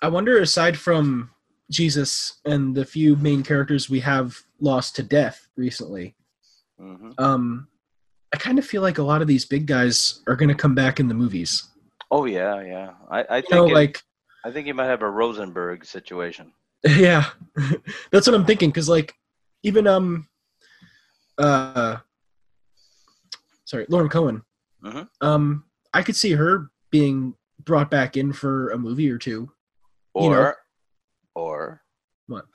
Speaker 5: I wonder, aside from Jesus and the few main characters we have lost to death recently,
Speaker 1: hmm
Speaker 5: um, I kind of feel like a lot of these big guys are going to come back in the movies.
Speaker 1: Oh yeah, yeah. I, I think
Speaker 5: know,
Speaker 1: it-
Speaker 5: like,
Speaker 1: I think you might have a Rosenberg situation.
Speaker 5: yeah, that's what I'm thinking. Because, like, even um, uh, sorry, Lauren Cohan.
Speaker 1: Mhm.
Speaker 5: Um, I could see her being brought back in for a movie or two.
Speaker 1: Or
Speaker 5: You know.
Speaker 1: or
Speaker 5: What?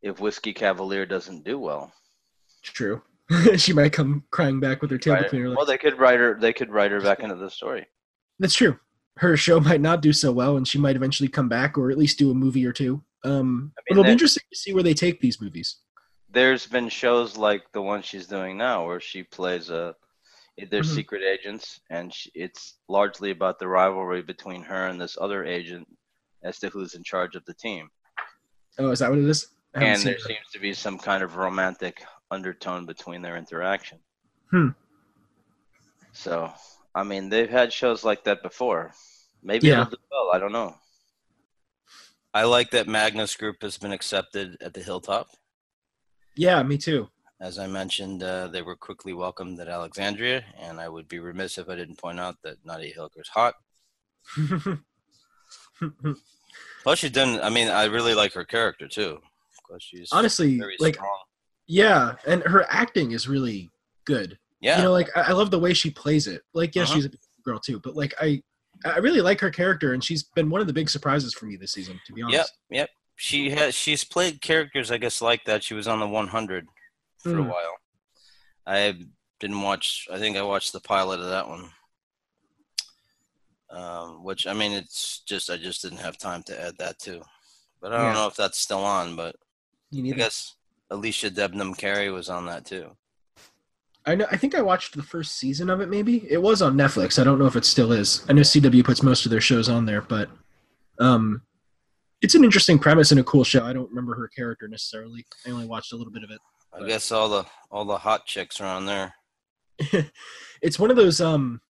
Speaker 1: if Whiskey Cavalier doesn't do well.
Speaker 5: True. she might come crying back with her tail
Speaker 1: Right?
Speaker 5: between her legs.
Speaker 1: Well, they could write her. They could write her back into the story.
Speaker 5: That's true. Her show might not do so well, and she might eventually come back, or at least do a movie or two. Um,
Speaker 1: I mean,
Speaker 5: it'll be interesting to see where they take these movies.
Speaker 1: There's been shows like the one she's doing now, where she plays a. They're
Speaker 5: Mhm.
Speaker 1: secret agents, and she, it's largely about the rivalry between her and this other agent as to who's in charge of the team.
Speaker 5: Oh, is that what it is?
Speaker 1: And there
Speaker 5: it.
Speaker 1: seems to be some kind of romantic undertone between their interaction.
Speaker 5: Hmm.
Speaker 1: So, I mean, they've had shows like that before. Maybe
Speaker 5: Yeah.
Speaker 1: it'll do well. I don't know. I like that Magna's Group has been accepted at the Hilltop.
Speaker 5: Yeah, me too.
Speaker 1: As I mentioned, uh, they were quickly welcomed at Alexandria, and I would be remiss if I didn't point out that Nadia Hilker's hot. Plus, she's done. I mean, I really like her character too. Because she's
Speaker 5: Honestly,
Speaker 1: very
Speaker 5: like,
Speaker 1: strong.
Speaker 5: yeah, and her acting is really good.
Speaker 1: Yeah,
Speaker 5: You know, like I, I love the way she plays it. Like, yeah,
Speaker 1: Uh-huh.
Speaker 5: she's a girl too, but like I, I really like her character, and she's been one of the big surprises for me this season. To be honest.
Speaker 1: Yep, yep. She has. She's played characters, I guess, like that. She was on the 100 for a
Speaker 5: Mm.
Speaker 1: while. I didn't watch. I think I watched the pilot of that one. Um, which I mean, it's just I just didn't have time to add that too. But I don't
Speaker 5: Yeah.
Speaker 1: know if that's still on. But I guess Alycia Debnam Carey was on that too.
Speaker 5: I know. I think I watched the first season of it. Maybe it was on Netflix. I don't know if it still is. I know CW puts most of their shows on there, but um, it's an interesting premise and a cool show. I don't remember her character necessarily. I only watched a little bit of it.
Speaker 1: I guess all the all the hot chicks are on there.
Speaker 5: it's one of those. Um,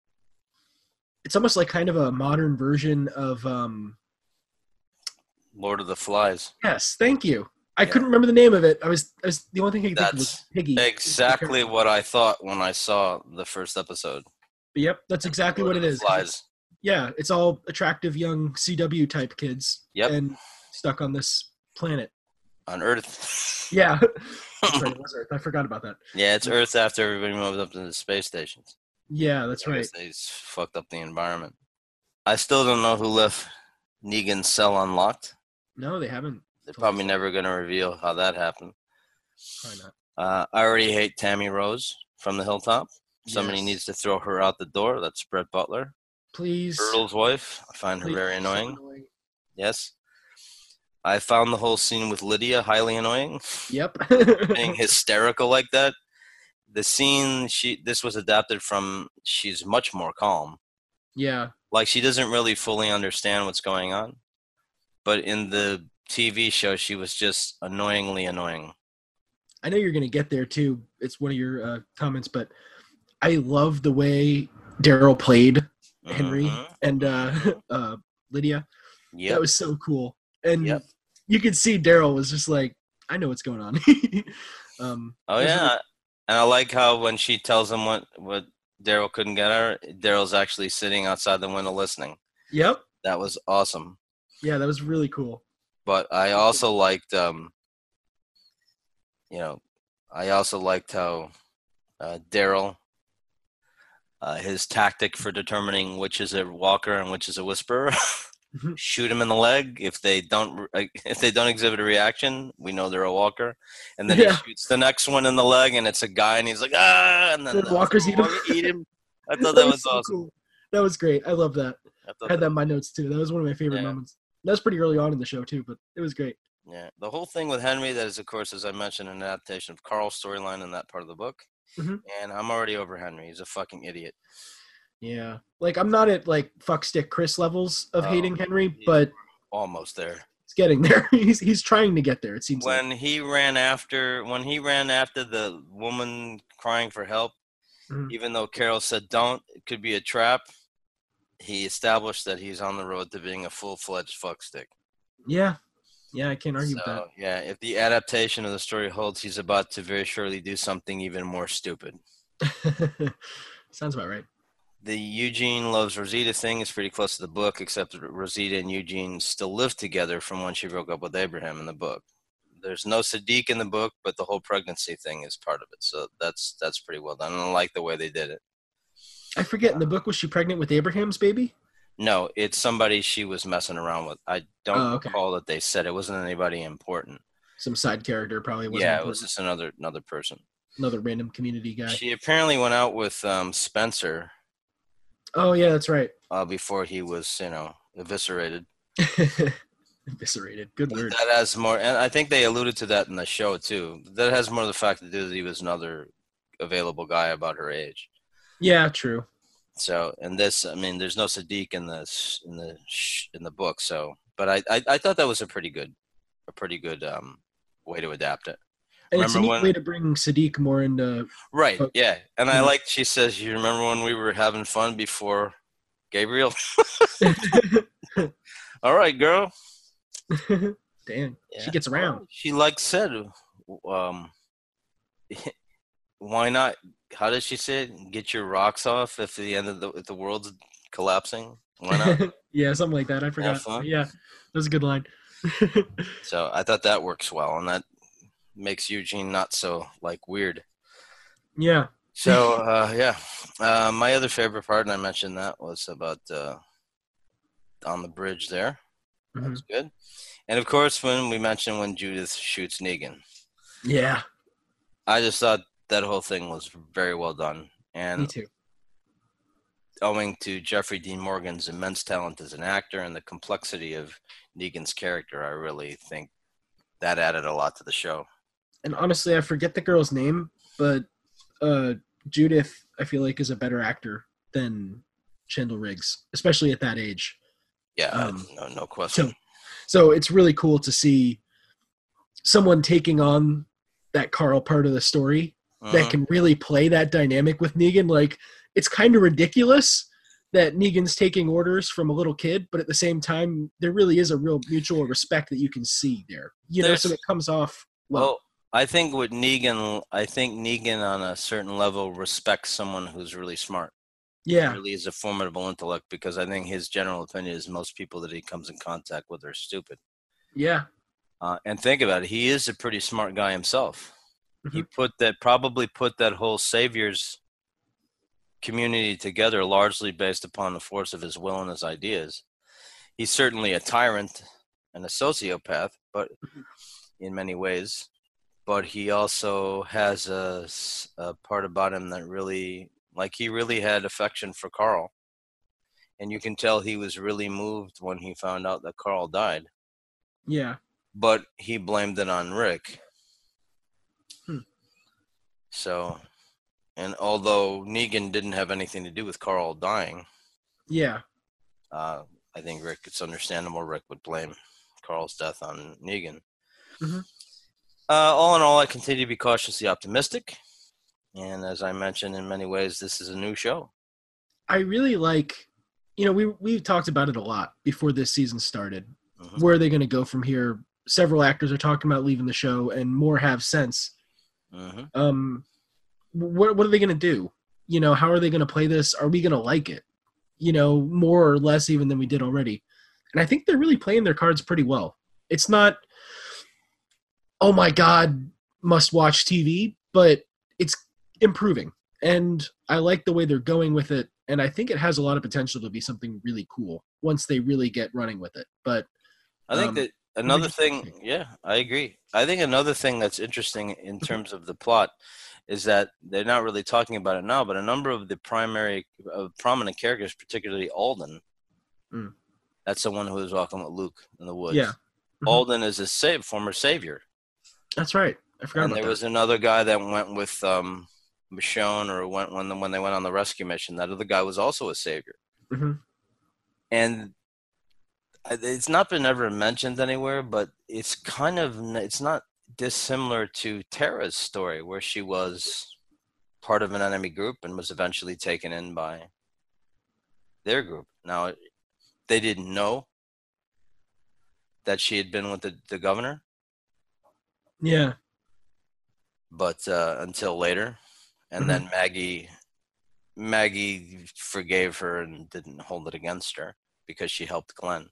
Speaker 5: it's almost like kind of a modern version of um,
Speaker 1: Lord of the Flies.
Speaker 5: Yes, thank you. I
Speaker 1: Yeah.
Speaker 5: couldn't remember the name of it. I was, I was the only thing I could think of was Piggy.
Speaker 1: Exactly what I thought when I saw the first episode.
Speaker 5: Yep, that's exactly
Speaker 1: Lord
Speaker 5: what it is.
Speaker 1: Flies.
Speaker 5: Yeah, it's all attractive young CW type kids.
Speaker 1: Yep.
Speaker 5: And stuck on this planet.
Speaker 1: On Earth.
Speaker 5: Yeah. that's right. Earth. I forgot about that.
Speaker 1: yeah, it's Earth after everybody moved up to the space stations.
Speaker 5: Yeah, that's right.
Speaker 1: They fucked up the environment. I still don't know who left Negan's cell unlocked.
Speaker 5: No, they haven't.
Speaker 1: They're probably never going to reveal how that happened.
Speaker 5: Probably not.
Speaker 1: Uh, I already hate Tammy Rose from the Hilltop. Somebody
Speaker 5: Yes.
Speaker 1: needs to throw her out the door. That's Brett Butler,
Speaker 5: Please.
Speaker 1: Earl's wife. I find her
Speaker 5: please,
Speaker 1: very
Speaker 5: so
Speaker 1: annoying. Yes. I found the whole scene with Lydia highly annoying.
Speaker 5: Yep.
Speaker 1: Being hysterical like that. The scene she this was adapted from she's much more calm.
Speaker 5: yeah.
Speaker 1: Like she doesn't really fully understand what's going on. But in the TV show she was just annoyingly annoying.
Speaker 5: I know you're going to get there too. It's one of your uh, comments, but I love the way Daryl played Henry
Speaker 1: Mhm.
Speaker 5: and uh, uh, Lydia.
Speaker 1: Yep.
Speaker 5: That was so cool. And
Speaker 1: Yep.
Speaker 5: you could see Daryl was just like, I know what's going on. um,
Speaker 1: Oh yeah, and I like how when she tells him what what Daryl couldn't get her, Daryl's actually sitting outside the window listening.
Speaker 5: Yep.
Speaker 1: That was awesome.
Speaker 5: Yeah, that was really cool.
Speaker 1: But I also liked, um, you know, I also liked how uh, Daryl, uh, his tactic for determining which is a walker and which is a whisperer,
Speaker 5: Mhm.
Speaker 1: shoot him in the leg. If they don't, if they don't exhibit a reaction, we know they're a walker. And then
Speaker 5: Yeah.
Speaker 1: he shoots the next one in the leg, and it's a guy, and he's like, ah, and then
Speaker 5: Then
Speaker 1: the
Speaker 5: walkers eat him.
Speaker 1: eat him. I thought that was
Speaker 5: so
Speaker 1: awesome.
Speaker 5: cool. That was great. I love that.
Speaker 1: I
Speaker 5: I had that
Speaker 1: that-
Speaker 5: in my notes too. That was one of my favorite
Speaker 1: Yeah.
Speaker 5: moments. That was pretty early on in the show too, but it was great.
Speaker 1: Yeah, the whole thing with Henry, that is, of course, as I mentioned, an adaptation of Carl's storyline in that part of the book.
Speaker 5: Mhm.
Speaker 1: And I'm already over Henry. He's a fucking idiot.
Speaker 5: Yeah. Like I'm not at like fuck stick Chris levels of
Speaker 1: Oh,
Speaker 5: hating Henry, but
Speaker 1: Almost there.
Speaker 5: it's getting there. he's he's trying to get there, it seems like.
Speaker 1: When he ran after, when he ran after the woman crying for help,
Speaker 5: Mhm.
Speaker 1: even though Carol said don't, it could be a trap. He established that he's on the road to being a full-fledged fuckstick.
Speaker 5: Yeah. Yeah, I can't argue
Speaker 1: So, that. yeah, if the adaptation of the story holds, he's about to very surely do something even more stupid.
Speaker 5: Sounds about right.
Speaker 1: the Eugene loves Rosita thing is pretty close to the book, except Rosita and Eugene still live together from when she broke up with Abraham in the book. There's no Siddiq in the book, but the whole pregnancy thing is part of it. So that's that's pretty well done. And I like the way they did it.
Speaker 5: I forget in the book was she pregnant with Abraham's baby?
Speaker 1: No, it's somebody she was messing around with. I don't
Speaker 5: Oh, okay.
Speaker 1: recall that they said it wasn't anybody important.
Speaker 5: Some side character probably wasn't
Speaker 1: yeah, it was just another another person.
Speaker 5: another random community guy.
Speaker 1: She apparently went out with um, Spencer
Speaker 5: oh yeah, that's right.
Speaker 1: uh, before he was, you know, eviscerated.
Speaker 5: Eviscerated. Good word.
Speaker 1: That has more, and I think they alluded to that in the show too. That has more of the fact to do that he was another available guy about her age.
Speaker 5: Yeah, true.
Speaker 1: So, and this, I mean, there's no Siddiq in this in the in the book. So, but I, I I thought that was a pretty good, a pretty good um way to adapt it.
Speaker 5: And it's a neat
Speaker 1: when-
Speaker 5: way to bring Siddiq more into.
Speaker 1: Right.
Speaker 5: Okay.
Speaker 1: Yeah. And I
Speaker 5: Mhm.
Speaker 1: like she says, you remember when we were having fun before Gabriel? All right, girl.
Speaker 5: Damn,
Speaker 1: Yeah.
Speaker 5: she gets around.
Speaker 1: She like said, um, why not? How does she say it? Get your rocks off if the end of the if the world's collapsing. Why not?
Speaker 5: yeah, something like that. I forgot. Yeah, that was a good line.
Speaker 1: so I thought that works well, and that makes Eugene not so like weird.
Speaker 5: yeah,
Speaker 1: So uh, yeah, uh, my other favorite part, and I mentioned that was about uh, on the bridge there. That
Speaker 5: Mhm.
Speaker 1: was good. And of course, when we mentioned when Judith shoots Negan,
Speaker 5: yeah,
Speaker 1: I just thought that whole thing was very well done.
Speaker 5: me
Speaker 1: And
Speaker 5: too.
Speaker 1: owing to Jeffrey Dean Morgan's immense talent as an actor and the complexity of Negan's character, I really think that added a lot to the show.
Speaker 5: And honestly, I forget the girl's name, but uh, Judith, I feel like, is a better actor than Chandler Riggs, especially at that age.
Speaker 1: Yeah,
Speaker 5: Um,
Speaker 1: no, no question.
Speaker 5: So, so it's really cool to see someone taking on that Carl part of the story that
Speaker 1: Mhm.
Speaker 5: can really play that dynamic with Negan. Like, it's kind of ridiculous, that Negan's taking orders from a little kid, but at the same time, there really is a real mutual respect that you can see there. You know, so it comes off well.
Speaker 1: Well, I think with Negan, I think Negan on a certain level respects someone who's really smart.
Speaker 5: yeah,
Speaker 1: Really is a formidable intellect because I think his general opinion is most people that he comes in contact with are stupid.
Speaker 5: yeah,
Speaker 1: Uh, and think about it, he is a pretty smart guy himself. He
Speaker 5: Mm-hmm.
Speaker 1: put that probably put that whole saviors community together largely based upon the force of his will and his ideas. He's certainly a tyrant and a sociopath, but in many ways, but he also has a, a, part about him that really, like, he really had affection for Carl. And you can tell he was really moved when he found out that Carl died
Speaker 5: yeah,
Speaker 1: but he blamed it on Rick. So, and although Negan didn't have anything to do with Carl dying,
Speaker 5: yeah,
Speaker 1: uh, I think Rick, it's understandable Rick would blame Carl's death on Negan.
Speaker 5: Mhm.
Speaker 1: Uh, all in all, I continue to be cautiously optimistic. And as I mentioned, in many ways, this is a new show.
Speaker 5: I really like. You know, we we talked about it a lot before this season started.
Speaker 1: Mhm.
Speaker 5: Where are they going to go from here? Several actors are talking about leaving the show, and more have since.
Speaker 1: Hmm
Speaker 5: um what what are they going to do? You know how are they going to play this? Are we going to like it? You know more or less even than we did already. And i think they're really playing their cards pretty well. It's not oh my god must watch tv but it's improving. And i like the way they're going with it. And i think it has a lot of potential to be something really cool once they really get running with it. But
Speaker 1: I think
Speaker 5: Um,
Speaker 1: that another thing, yeah, I agree. I think another thing that's interesting in terms of the plot is that they're not really talking about it now, but a number of the primary, uh, prominent characters, particularly Alden,
Speaker 5: Mm.
Speaker 1: that's the one who was walking with Luke in the woods.
Speaker 5: Yeah. Mhm.
Speaker 1: Alden is a save, former savior,
Speaker 5: that's right i forgot
Speaker 1: and there
Speaker 5: that
Speaker 1: was another guy that went with um, Michonne or went when when they went on the rescue mission. That other guy was also a savior.
Speaker 5: Mhm.
Speaker 1: and it's not been ever mentioned anywhere but it's kind of it's not dissimilar to tara's story where she was part of an enemy group and was eventually taken in by their group. Now they didn't know that she had been with the, the governor.
Speaker 5: Yeah.
Speaker 1: But uh, until later and then maggie maggie forgave her and didn't hold it against her because she helped glenn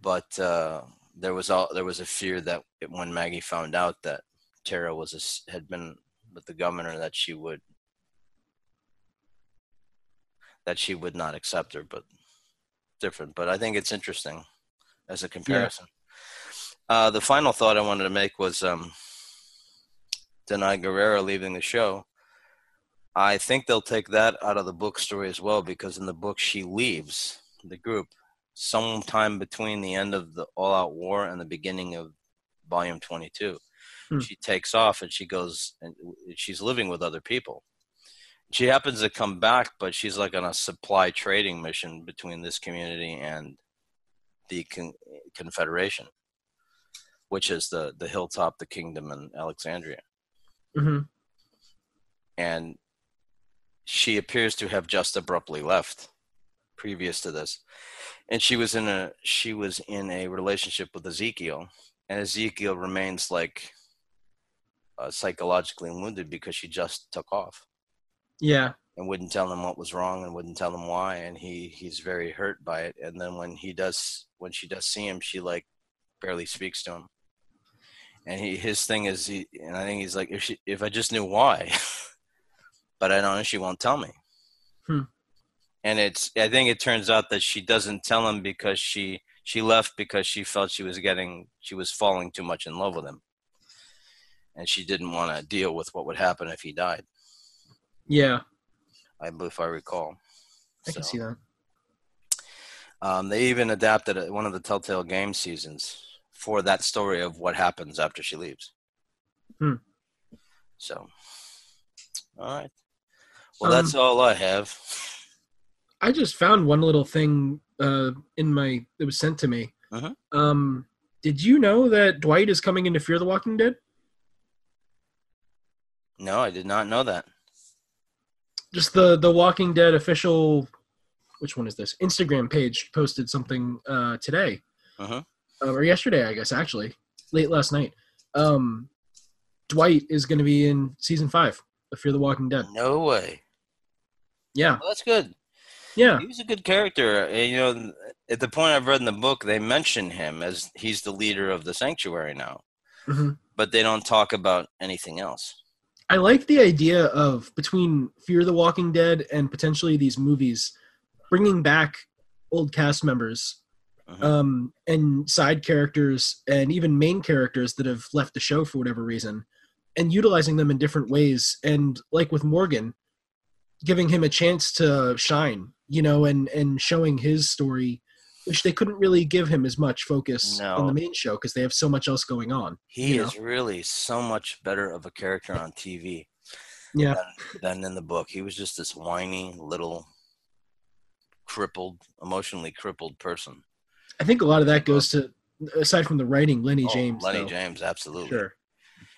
Speaker 1: but uh, there was all there was a fear that it, when maggie found out that tara was a had been with the governor that she would that she would not accept her but different but i think it's interesting as a comparison. Uh, the final thought i wanted to make was um, Danai Gurira leaving the show, I think they'll take that out of the book story as well because in the book she leaves the group sometime between the end of the All Out War and the beginning of Volume 22.
Speaker 5: Hmm.
Speaker 1: She takes off and she goes and she's living with other people. She happens to come back, but she's like on a supply trading mission between this community and the con- Confederation, which is the the hilltop, the kingdom, and Alexandria
Speaker 5: hmm
Speaker 1: and she appears to have just abruptly left previous to this. And she was in a she was in a relationship with ezekiel and ezekiel remains like uh, psychologically wounded because she just took off.
Speaker 5: Yeah.
Speaker 1: And wouldn't tell him what was wrong and wouldn't tell him why and he he's very hurt by it. And then when he does when she does see him she like barely speaks to him. And he his thing is he and i think he's like if she if i just knew why but i don't know she won't tell me.
Speaker 5: Hmm.
Speaker 1: And it's i think it turns out that she doesn't tell him because she she left because she felt she was getting she was falling too much in love with him and she didn't want to deal with what would happen if he died
Speaker 5: yeah
Speaker 1: i if i recall
Speaker 5: i can see that
Speaker 1: Um, they even adapted one of the Telltale Game seasons for that story of what happens after she leaves.
Speaker 5: Hmm.
Speaker 1: So, all right. Well, that's
Speaker 5: Um,
Speaker 1: all I have.
Speaker 5: I just found one little thing uh, in my that was sent to me.
Speaker 1: Mhm.
Speaker 5: Um, did you know that Dwight is coming into Fear the Walking Dead?
Speaker 1: No, I did not know that.
Speaker 5: Just the the Walking Dead official which one is this? Instagram page posted something uh, today,
Speaker 1: Mhm.
Speaker 5: uh, or yesterday, I guess, actually, late last night. Um, Dwight is going to be in season five of Fear the Walking Dead.
Speaker 1: No way.
Speaker 5: Yeah,
Speaker 1: Well, that's good.
Speaker 5: Yeah,
Speaker 1: He was a good character. And, you know, at the point I've read in the book, they mention him as he's the leader of the sanctuary now,
Speaker 5: hmm
Speaker 1: but they don't talk about anything else.
Speaker 5: I like the idea of between Fear the Walking Dead and potentially these movies bringing back old cast members
Speaker 1: Mhm.
Speaker 5: um, and side characters and even main characters that have left the show for whatever reason and utilizing them in different ways and like with morgan giving him a chance to shine you know and and showing his story which they couldn't really give him as much focus on the main show because they have so much else going on
Speaker 1: He is really so much better of a character on TV
Speaker 5: yeah
Speaker 1: than, than in the book. He was just this whiny little crippled, emotionally crippled person.
Speaker 5: i think a lot of that goes to aside from the writing lennie
Speaker 1: Oh,
Speaker 5: james
Speaker 1: Lennie
Speaker 5: though.
Speaker 1: James, absolutely.
Speaker 5: sure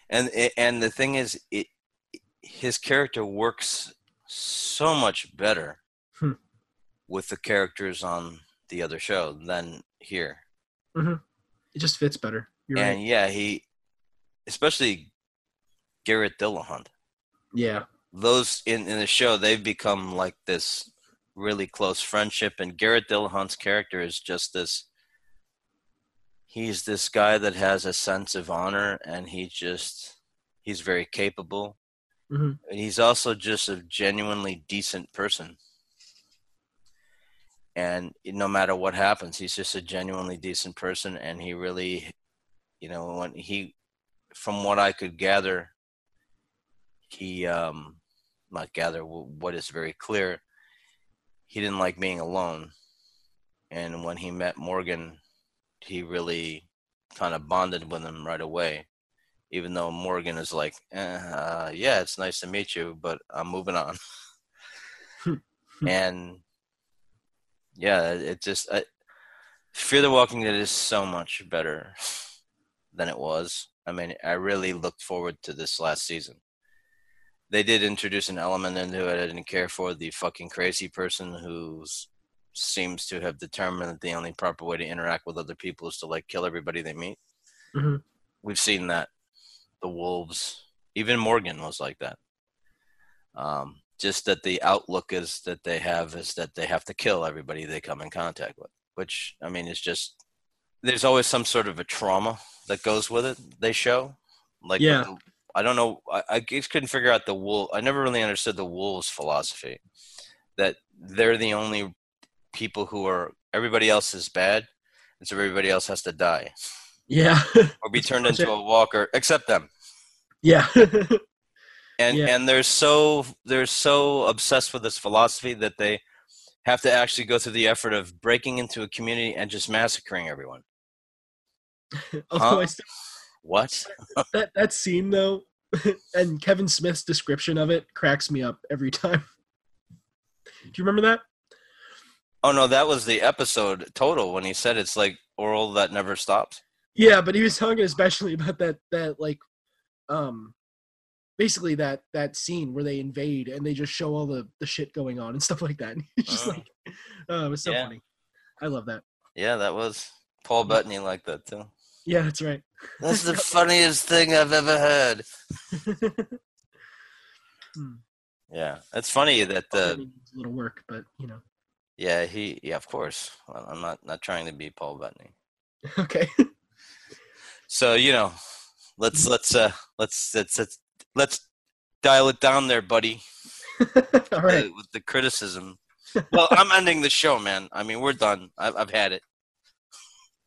Speaker 1: and and the thing is it his character works so much better
Speaker 5: Hmm.
Speaker 1: With the characters on the other show than here.
Speaker 5: It just fits better. You're
Speaker 1: and
Speaker 5: right.
Speaker 1: yeah he especially garrett dillahunt.
Speaker 5: Yeah.
Speaker 1: Those in, in the show they've become like this really close friendship and garrett dillahunt's character is just this he's this guy that has a sense of honor and he just he's very capable.
Speaker 5: Mhm.
Speaker 1: and he's also just a genuinely decent person and no matter what happens he's just a genuinely decent person and he really you know when he from what i could gather he um not gather what is very clear he didn't like being alone. And when he met morgan he really kind of bonded with him right away even though morgan is like eh, uh, yeah it's nice to meet you but i'm moving on. And yeah it just I, fear the walking dead is so much better than it was i mean i really looked forward to this last season they did introduce an element into it I didn't care for the fucking crazy person who seems to have determined that the only proper way to interact with other people is to like kill everybody they meet.
Speaker 5: Mhm.
Speaker 1: We've seen that. The wolves, even Morgan was like that. Um, just that the outlook is that they have is that they have to kill everybody they come in contact with, which I mean is just there's always some sort of a trauma that goes with it. They show like
Speaker 5: Yeah.
Speaker 1: the- I don't know. I, I just couldn't figure out the wolf. I never really understood the wolves' philosophy. That they're the only people who are everybody else is bad, and so everybody else has to die
Speaker 5: yeah
Speaker 1: or be turned into
Speaker 5: it.
Speaker 1: a walker, except them.
Speaker 5: yeah
Speaker 1: And
Speaker 5: Yeah.
Speaker 1: and they're so they're so obsessed with this philosophy that they have to actually go through the effort of breaking into a community and just massacring everyone.
Speaker 5: although
Speaker 1: Huh?
Speaker 5: Still
Speaker 1: What?
Speaker 5: that that scene though and kevin smith's description of it cracks me up every time do you remember that
Speaker 1: Oh no, that was the episode total when he said it's like oral that never stops.
Speaker 5: yeah but he was talking especially about that that like um basically that that scene where they invade and they just show all the the shit going on and stuff like that uh-huh. um, it's just
Speaker 1: Oh.
Speaker 5: like oh it was so
Speaker 1: Yeah.
Speaker 5: funny i love that
Speaker 1: Yeah, that was Paul Bettany like that too.
Speaker 5: yeah that's right
Speaker 1: That's the funniest thing I've ever heard. Hmm. Yeah, it's funny that
Speaker 5: uh,
Speaker 1: the
Speaker 5: a little work but you know
Speaker 1: yeah he yeah of course I'm not not trying to be Paul Bettany.
Speaker 5: okay
Speaker 1: So you know, let's let's uh let's let's let's, let's dial it down there, buddy,
Speaker 5: all right
Speaker 1: uh, with the criticism. Well, I'm ending the show, man. I mean, we're done. I've I've had it.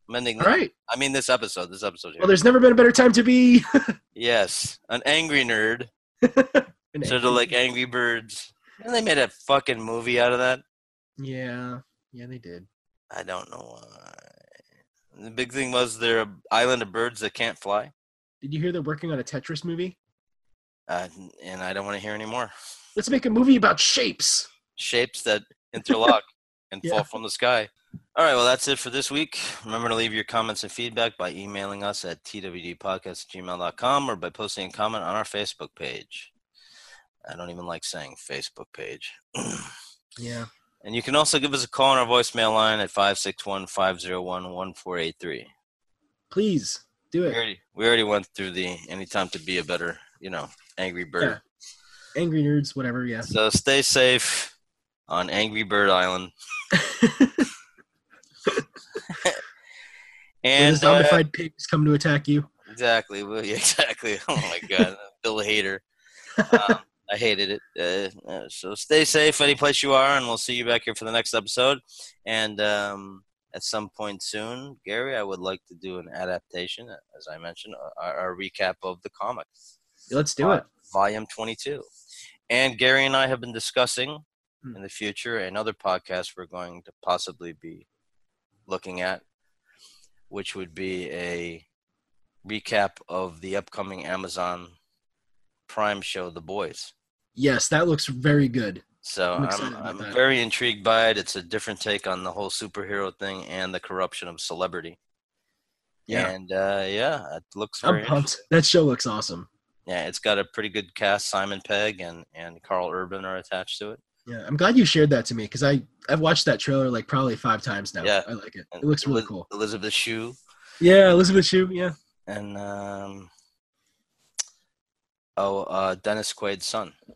Speaker 1: I'm ending.
Speaker 5: all right
Speaker 1: I mean, this episode. This episode here.
Speaker 5: well there's never been a better time to be
Speaker 1: yes, an angry nerd.
Speaker 5: an
Speaker 1: Sort of like Angry Birds. And they made a fucking movie out of that.
Speaker 5: yeah yeah they did
Speaker 1: I don't know why. The big thing was they're an island of birds that can't fly,
Speaker 5: did you hear they're working on a tetris movie
Speaker 1: uh, and I don't want to hear any more.
Speaker 5: let's make a movie about shapes
Speaker 1: Shapes that interlock and
Speaker 5: Yeah.
Speaker 1: fall from the sky. All right, well, that's it for this week. Remember to leave your comments and feedback by emailing us at twdpodcast@gmail.com or by posting a comment on our Facebook page. I don't even like saying Facebook page.
Speaker 5: yeah
Speaker 1: And you can also give us a call on our voicemail line at 561 501 1483.
Speaker 5: Please do
Speaker 1: We
Speaker 5: it.
Speaker 1: already, we already went through the anytime to be a better, you know, Angry Bird.
Speaker 5: Angry nerds, whatever. Yeah.
Speaker 1: So stay safe on Angry Bird Island.
Speaker 5: And the
Speaker 1: uh,
Speaker 5: zombified pigs come to attack you.
Speaker 1: exactly, yeah, exactly. Oh my God, Bill Hader. Um, I hated it. Uh, uh, so stay safe any place you are, and we'll see you back here for the next episode. And um, at some point soon, Gary, I would like to do an adaptation, as I mentioned, our, our recap of the comic.
Speaker 5: Let's do it.
Speaker 1: volume 22. And Gary and I have been discussing
Speaker 5: Hmm.
Speaker 1: in the future another podcast we're going to possibly be looking at, which would be a recap of the upcoming Amazon Prime show, The Boys.
Speaker 5: Yes, that looks very good.
Speaker 1: So
Speaker 5: I'm
Speaker 1: I'm, I'm, very intrigued by it. It's a different take on the whole superhero thing and the corruption of celebrity.
Speaker 5: Yeah.
Speaker 1: And uh, yeah, it looks
Speaker 5: I'm pumped. That show looks awesome.
Speaker 1: Yeah, it's got a pretty good cast. Simon Pegg and, and Karl Urban are attached to it.
Speaker 5: Yeah, I'm glad you shared that to me because I I've watched that trailer like probably five times now.
Speaker 1: Yeah.
Speaker 5: I like it. It looks really cool.
Speaker 1: Elizabeth Shue
Speaker 5: Yeah, Elizabeth Shue. Yeah,
Speaker 1: and um, oh, uh, Dennis Quaid's son. I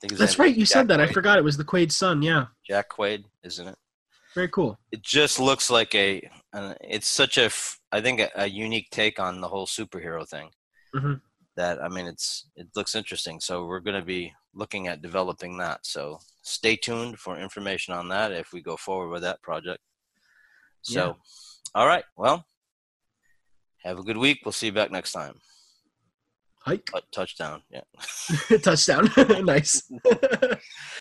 Speaker 1: think
Speaker 5: that's right. You
Speaker 1: Jack
Speaker 5: said that. I forgot it was the Quaid son. Yeah,
Speaker 1: Jack Quaid, isn't it?
Speaker 5: very cool.
Speaker 1: It just looks like a. An, it's such a. I think a, a unique take on the whole superhero thing.
Speaker 5: Mhm.
Speaker 1: That I mean, it's it looks interesting. So we're going to be looking at developing that. So stay tuned for information on that if we go forward with that project. So, all right. Well, have a good week. We'll see you back next time.
Speaker 5: Hike
Speaker 1: Touchdown. Yeah.
Speaker 5: touchdown. nice.